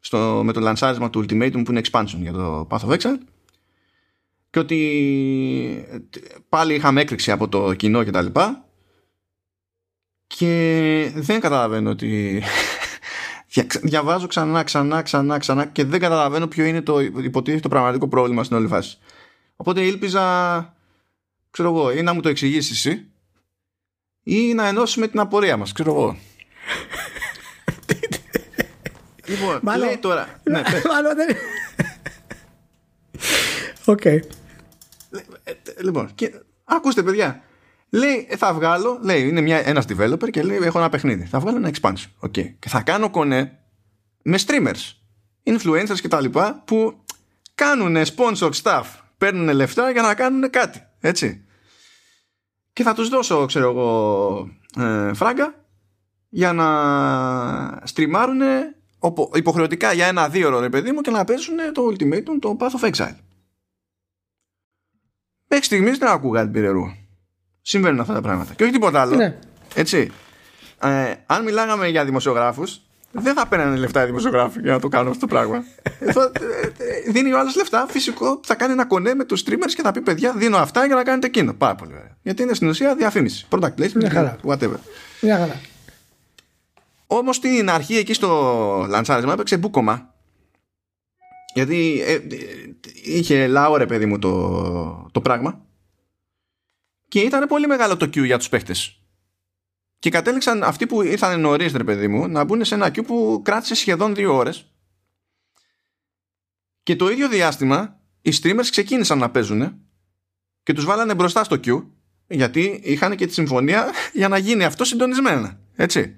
Speaker 1: στο, με το λανσάρισμα του Ultimatum που είναι expansion για το Path of Exile και ότι πάλι είχαμε έκρηξη από το κοινό και τα λοιπά και δεν καταλαβαίνω ότι διαβάζω ξανά, ξανά, ξανά, ξανά και δεν καταλαβαίνω ποιο είναι το υποτίθεται το πραγματικό πρόβλημα στην όλη φάση. Οπότε ήλπιζα, ξέρω εγώ, ή να μου το εξηγήσεις εσύ ή να ενώσουμε την απορία μας, ξέρω εγώ. <laughs> λοιπόν, μάλλον, λέει τώρα. ναι, <laughs> μάλλον δεν <laughs>
Speaker 2: Οκ. Ε,
Speaker 1: λοιπόν, και, ακούστε παιδιά, Λέει, ε, θα βγάλω, λέει, είναι μια, ένας developer και λέει, έχω ένα παιχνίδι. Θα βγάλω ένα expansion. Okay. Και θα κάνω κονέ με streamers, influencers και τα λοιπά που κάνουν sponsored stuff, παίρνουν λεφτά για να κάνουν κάτι. Έτσι. Και θα τους δώσω, ξέρω εγώ, ε, φράγκα για να στριμάρουν υποχρεωτικά για ένα-δύο ώρο, παιδί μου, και να παίζουν το Ultimatum, το Path of Exile. Μέχρι στιγμής δεν ακούγα την πυρερού συμβαίνουν αυτά τα πράγματα. Και όχι τίποτα άλλο. Ναι. Έτσι. Ε, αν μιλάγαμε για δημοσιογράφους, δεν θα παίρνανε λεφτά οι δημοσιογράφοι για να το κάνουν αυτό το πράγμα. Ε, ε, δίνει ο άλλος λεφτά, φυσικό, θα κάνει ένα κονέ με τους streamers και θα πει: Παιδιά, δίνω αυτά για να κάνετε εκείνο. Πάρα πολύ ωραία. Γιατί είναι στην ουσία διαφήμιση. Product placement, whatever.
Speaker 2: Μια χαρά.
Speaker 1: Όμως στην αρχή εκεί στο λαντσάρισμα έπαιξε μπούκομα. Γιατί ε, είχε λαό παιδί μου το, το πράγμα και ήταν πολύ μεγάλο το queue για τους παίχτες. Και κατέληξαν αυτοί που ήρθαν νωρίς, ρε παιδί μου, να μπουν σε ένα queue που κράτησε σχεδόν δύο ώρες. Και το ίδιο διάστημα οι streamers ξεκίνησαν να παίζουν και τους βάλανε μπροστά στο queue γιατί είχαν και τη συμφωνία <laughs> για να γίνει αυτό συντονισμένα. Έτσι.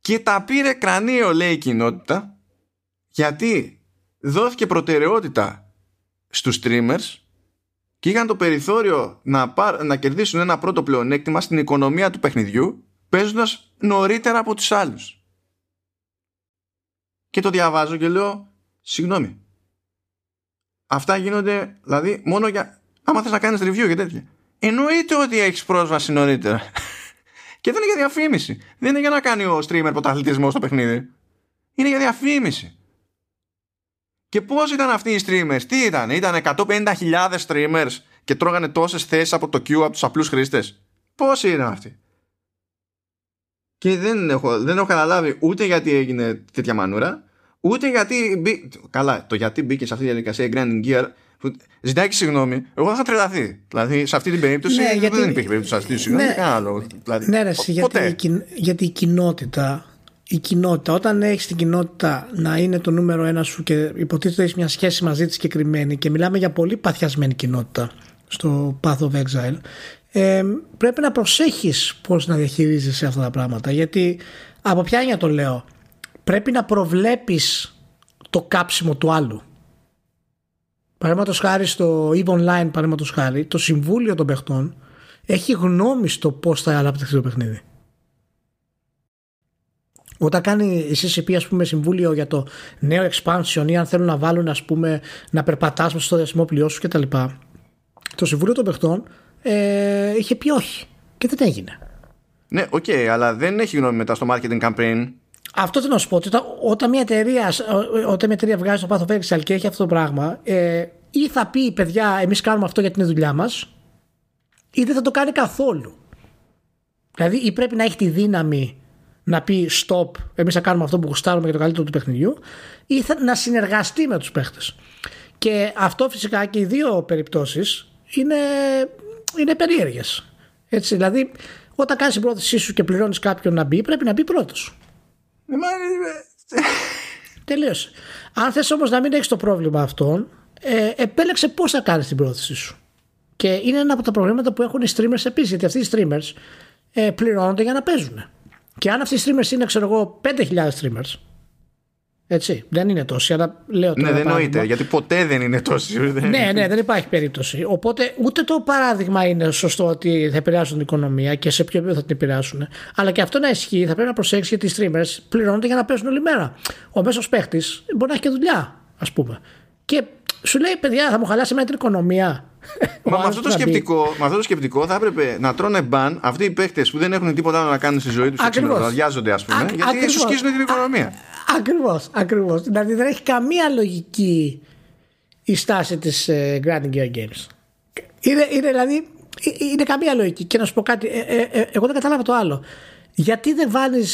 Speaker 1: Και τα πήρε κρανίο λέει η κοινότητα γιατί δόθηκε προτεραιότητα στους streamers και είχαν το περιθώριο να, να κερδίσουν ένα πρώτο πλεονέκτημα στην οικονομία του παιχνιδιού παίζοντας νωρίτερα από τους άλλους. Και το διαβάζω και λέω συγγνώμη. Αυτά γίνονται δηλαδή μόνο για άμα θες να κάνεις review και τέτοια. Εννοείται ότι έχεις πρόσβαση νωρίτερα. <laughs> και δεν είναι για διαφήμιση. Δεν είναι για να κάνει ο streamer πρωταθλητισμός στο παιχνίδι. Είναι για διαφήμιση. Και πώς ήταν αυτοί οι streamers, τι ήταν, ήταν 150.000 streamers και τρώγανε τόσες θέσεις από το queue από τους απλούς χρήστες. Πώς ήταν αυτοί; Και δεν έχω, δεν έχω καταλάβει ούτε γιατί έγινε τέτοια μανούρα, ούτε γιατί. Μπή... Καλά, το γιατί μπήκε σε αυτή τη διαδικασία η Grinding Gear. Που... Ζητάει και συγγνώμη, εγώ θα είχα τρελαθεί. Δηλαδή σε αυτή την περίπτωση ναι, γιατί... δεν υπήρχε περίπτωση να ζητήσω συγγνώμη. Ναι, Δηλαδή,
Speaker 2: ναι, ρε, γιατί, γιατί η κοινότητα η κοινότητα, όταν έχεις την κοινότητα να είναι το νούμερο ένα σου και υποτίθεται έχεις μια σχέση μαζί της συγκεκριμένη και μιλάμε για πολύ παθιασμένη κοινότητα στο Path of Exile, ε, πρέπει να προσέχεις πώς να διαχειρίζεσαι αυτά τα πράγματα γιατί από ποια έννοια το λέω πρέπει να προβλέπεις το κάψιμο του άλλου Παραδείγματος χάρη στο EVE Online, παραδείγματος χάρη, το συμβούλιο των παιχτών έχει γνώμη στο πώς θα αναπτυχθεί το παιχνίδι. Όταν κάνει η CCP ας πούμε συμβούλιο για το νέο expansion ή αν θέλουν να βάλουν ας πούμε να περπατάς στο διαστημόπλοιό σου κτλ. Το συμβούλιο των παιχτών ε, είχε πει όχι και δεν έγινε.
Speaker 1: Ναι, OK, okay, αλλά δεν έχει γνώμη μετά στο marketing campaign.
Speaker 2: Αυτό θέλω να σου πω. Ότι όταν μια εταιρεία, όταν μια εταιρεία βγάζει το Path of Exile και έχει αυτό το πράγμα, ε, ή θα πει παιδιά, εμείς κάνουμε αυτό γιατί είναι δουλειά μας, ή δεν θα το κάνει καθόλου. Δηλαδή, ή πρέπει να έχει τη δύναμη να πει stop, εμείς θα κάνουμε αυτό που γουστάρουμε για το καλύτερο του παιχνιδιού, ή θα, να συνεργαστεί με τους παίχτες. Και αυτό φυσικά και οι δύο περιπτώσεις είναι, είναι περίεργες. Έτσι, δηλαδή, όταν κάνεις την πρόθεσή σου και πληρώνεις κάποιον να μπει, πρέπει να μπει πρώτος. Ε, Τελείωσε. Αν θες όμως να μην έχεις το πρόβλημα αυτόν, ε, επέλεξε πώς θα κάνεις την πρόθεση σου. Και είναι ένα από τα προβλήματα που έχουν οι streamers επίσης, γιατί αυτοί οι streamers ε, πληρώνονται για να παίζουν. Και αν αυτοί οι streamers είναι, ξέρω εγώ, 5.000 streamers, έτσι, δεν είναι τόσοι, αλλά λέω
Speaker 1: Ναι, δεν εννοείται, γιατί ποτέ δεν είναι τόσοι.
Speaker 2: ναι, ναι, δεν υπάρχει περίπτωση. Οπότε ούτε το παράδειγμα είναι σωστό ότι θα επηρεάσουν την οικονομία και σε ποιο επίπεδο θα την επηρεάσουν. Αλλά και αυτό να ισχύει, θα πρέπει να προσέξεις γιατί οι streamers πληρώνονται για να παίζουν όλη μέρα. Ο μέσος παίχτης μπορεί να έχει και δουλειά, ας πούμε. Και σου λέει, παιδιά, θα μου χαλάσει με την οικονομία.
Speaker 1: Μα με αυτό, το σκεπτικό, με αυτό το σκεπτικό θα έπρεπε να τρώνε μπαν αυτοί οι παίχτε που δεν έχουν τίποτα άλλο να κάνουν στη ζωή τους και ξενοδαδιάζονται, ας πούμε, γιατί σου σκίζουν την οικονομία.
Speaker 2: Ακριβώς, ακριβώς. Δηλαδή δεν έχει καμία λογική η στάση της uh, Grand Gear Games. Είναι, είναι δηλαδή. Ε, ε, είναι καμία λογική. Και να σου πω κάτι, ε, ε, εγώ δεν κατάλαβα το άλλο. Γιατί δεν βάλει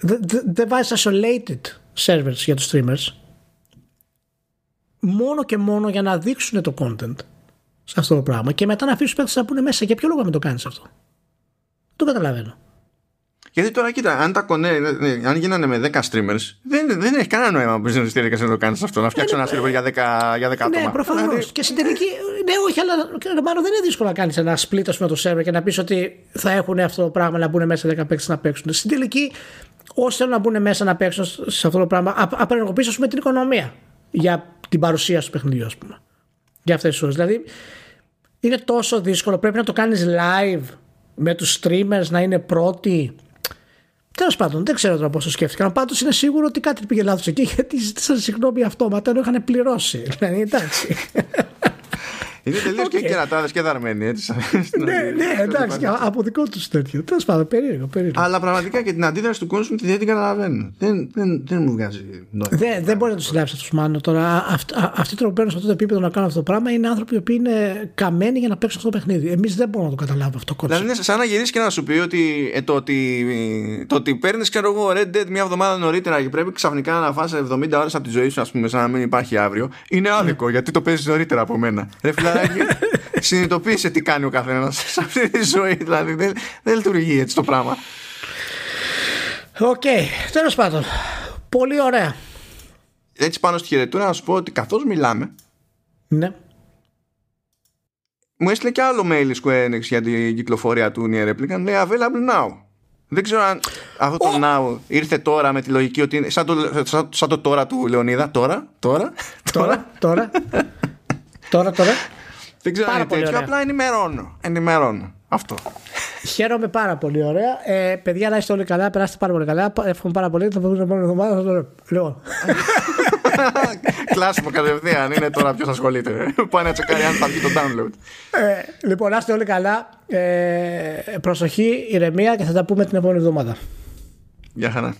Speaker 2: δεν, δεν βάζεις isolated servers για τους streamers μόνο και μόνο για να δείξουν το content; Σε αυτό το πράγμα και μετά να αφήσει παίκτες να πούνε μέσα. Για ποιο λόγο να το κάνεις αυτό. Το καταλαβαίνω.
Speaker 1: Γιατί τώρα κοίτα, αν τα κονέ, ε, αν γίνανε με 10 streamers, δεν, δεν έχει κανένα νόημα που δεν να το κάνεις αυτό, να φτιάξεις ένα streamer για 10, για 10 άτομα.
Speaker 2: Ναι, προφανώς. Δηλαδή... Και στην τελική, ναι, όχι, αλλά μάλλον δεν είναι δύσκολο να κάνεις ένα split με το server και να πεις ότι θα έχουν αυτό το πράγμα να μπουν μέσα 10 παίκτες να παίξουν. Στην τελική, όσοι θέλουν να μπουν μέσα να παίξουν σε αυτό το πράγμα, απενεργοποιήσουν την οικονομία για την παρουσία του παιχνιδιού, ας πούμε. Για αυτές τις ώρες. Δηλαδή, είναι τόσο δύσκολο. Πρέπει να το κάνεις live με τους streamers να είναι πρώτοι Τέλος πάντων, δεν ξέρω τώρα πώς το σκέφτηκαν. Πάντως είναι σίγουρο ότι κάτι πήγε λάθος εκεί <laughs> γιατί ζήτησαν συγγνώμη αυτόματα ενώ είχαν πληρώσει. <laughs> Δηλαδή, εντάξει.
Speaker 1: Είναι τελείως okay. και κερατάδες και δαρμένοι, έτσι. <laughs>
Speaker 2: ναι, ναι, εντάξει, από δικό τους τέτοιο. Τέλος πάντων, περίεργο, περίεργο.
Speaker 1: Αλλά πραγματικά και την αντίδραση του κόσμου δεν την καταλαβαίνω. Δεν, δεν, δεν μου βγάζει
Speaker 2: νόημα. Δεν, δεν μπορεί να τους συλλάβει αυτού μάλλον τώρα. Αυτοί που παίρνουν σε αυτό το επίπεδο να κάνουν αυτό το πράγμα είναι άνθρωποι που είναι καμένοι για να παίξουν αυτό το παιχνίδι. Εμείς δεν μπορούμε να το καταλάβουμε αυτό το
Speaker 1: Δηλαδή είναι σαν να γυρίσεις και να σου πει ότι ε, το ότι, το ότι παίρνεις, ξέρω εγώ, Red Dead μια εβδομάδα νωρίτερα και πρέπει ξαφνικά να φάσει 70 ώρες από τη ζωή σου, ας πούμε, σαν να μην υπάρχει αύριο, είναι άδικο γιατί το παίζεις νωρίτερα από μένα. Ρε συνειδητοποίησε τι κάνει ο καθένας σε αυτή τη ζωή. Δηλαδή δεν, δεν λειτουργεί έτσι το πράγμα.
Speaker 2: OK, okay, τέλος πάντων. Πολύ ωραία.
Speaker 1: Έτσι πάνω στη χαιρετούρα να σου πω ότι καθώς μιλάμε.
Speaker 2: Ναι.
Speaker 1: Μου έστειλε και άλλο mail Square Enix για την κυκλοφορία του Nier Replicant. Λέει available now. Δεν ξέρω αν αυτό το oh. now ήρθε τώρα με τη λογική ότι είναι σαν το, σαν, σαν το τώρα του Λεωνίδα. Τώρα, τώρα,
Speaker 2: τώρα, τώρα. τώρα, τώρα.
Speaker 1: Δεν ξέρω αν είναι τέτοιο, απλά ενημερώνω. Ενημερώνω. Αυτό.
Speaker 2: Χαίρομαι πάρα πολύ ωραία. Ε, παιδιά, να είστε όλοι καλά, περάστε πάρα πολύ καλά. Εύχομαι πάρα πολύ. Θα πούμε την επόμενη εβδομάδα. Λοιπόν. <laughs>
Speaker 1: Κλάσιμο κατευθείαν. Είναι τώρα ποιος ασχολείται. Πάει να τσεκάρει αν θα βγει το download.
Speaker 2: Ε, λοιπόν, να είστε όλοι καλά. Ε, προσοχή, ηρεμία και θα τα πούμε την επόμενη εβδομάδα.
Speaker 1: Γεια χαρά.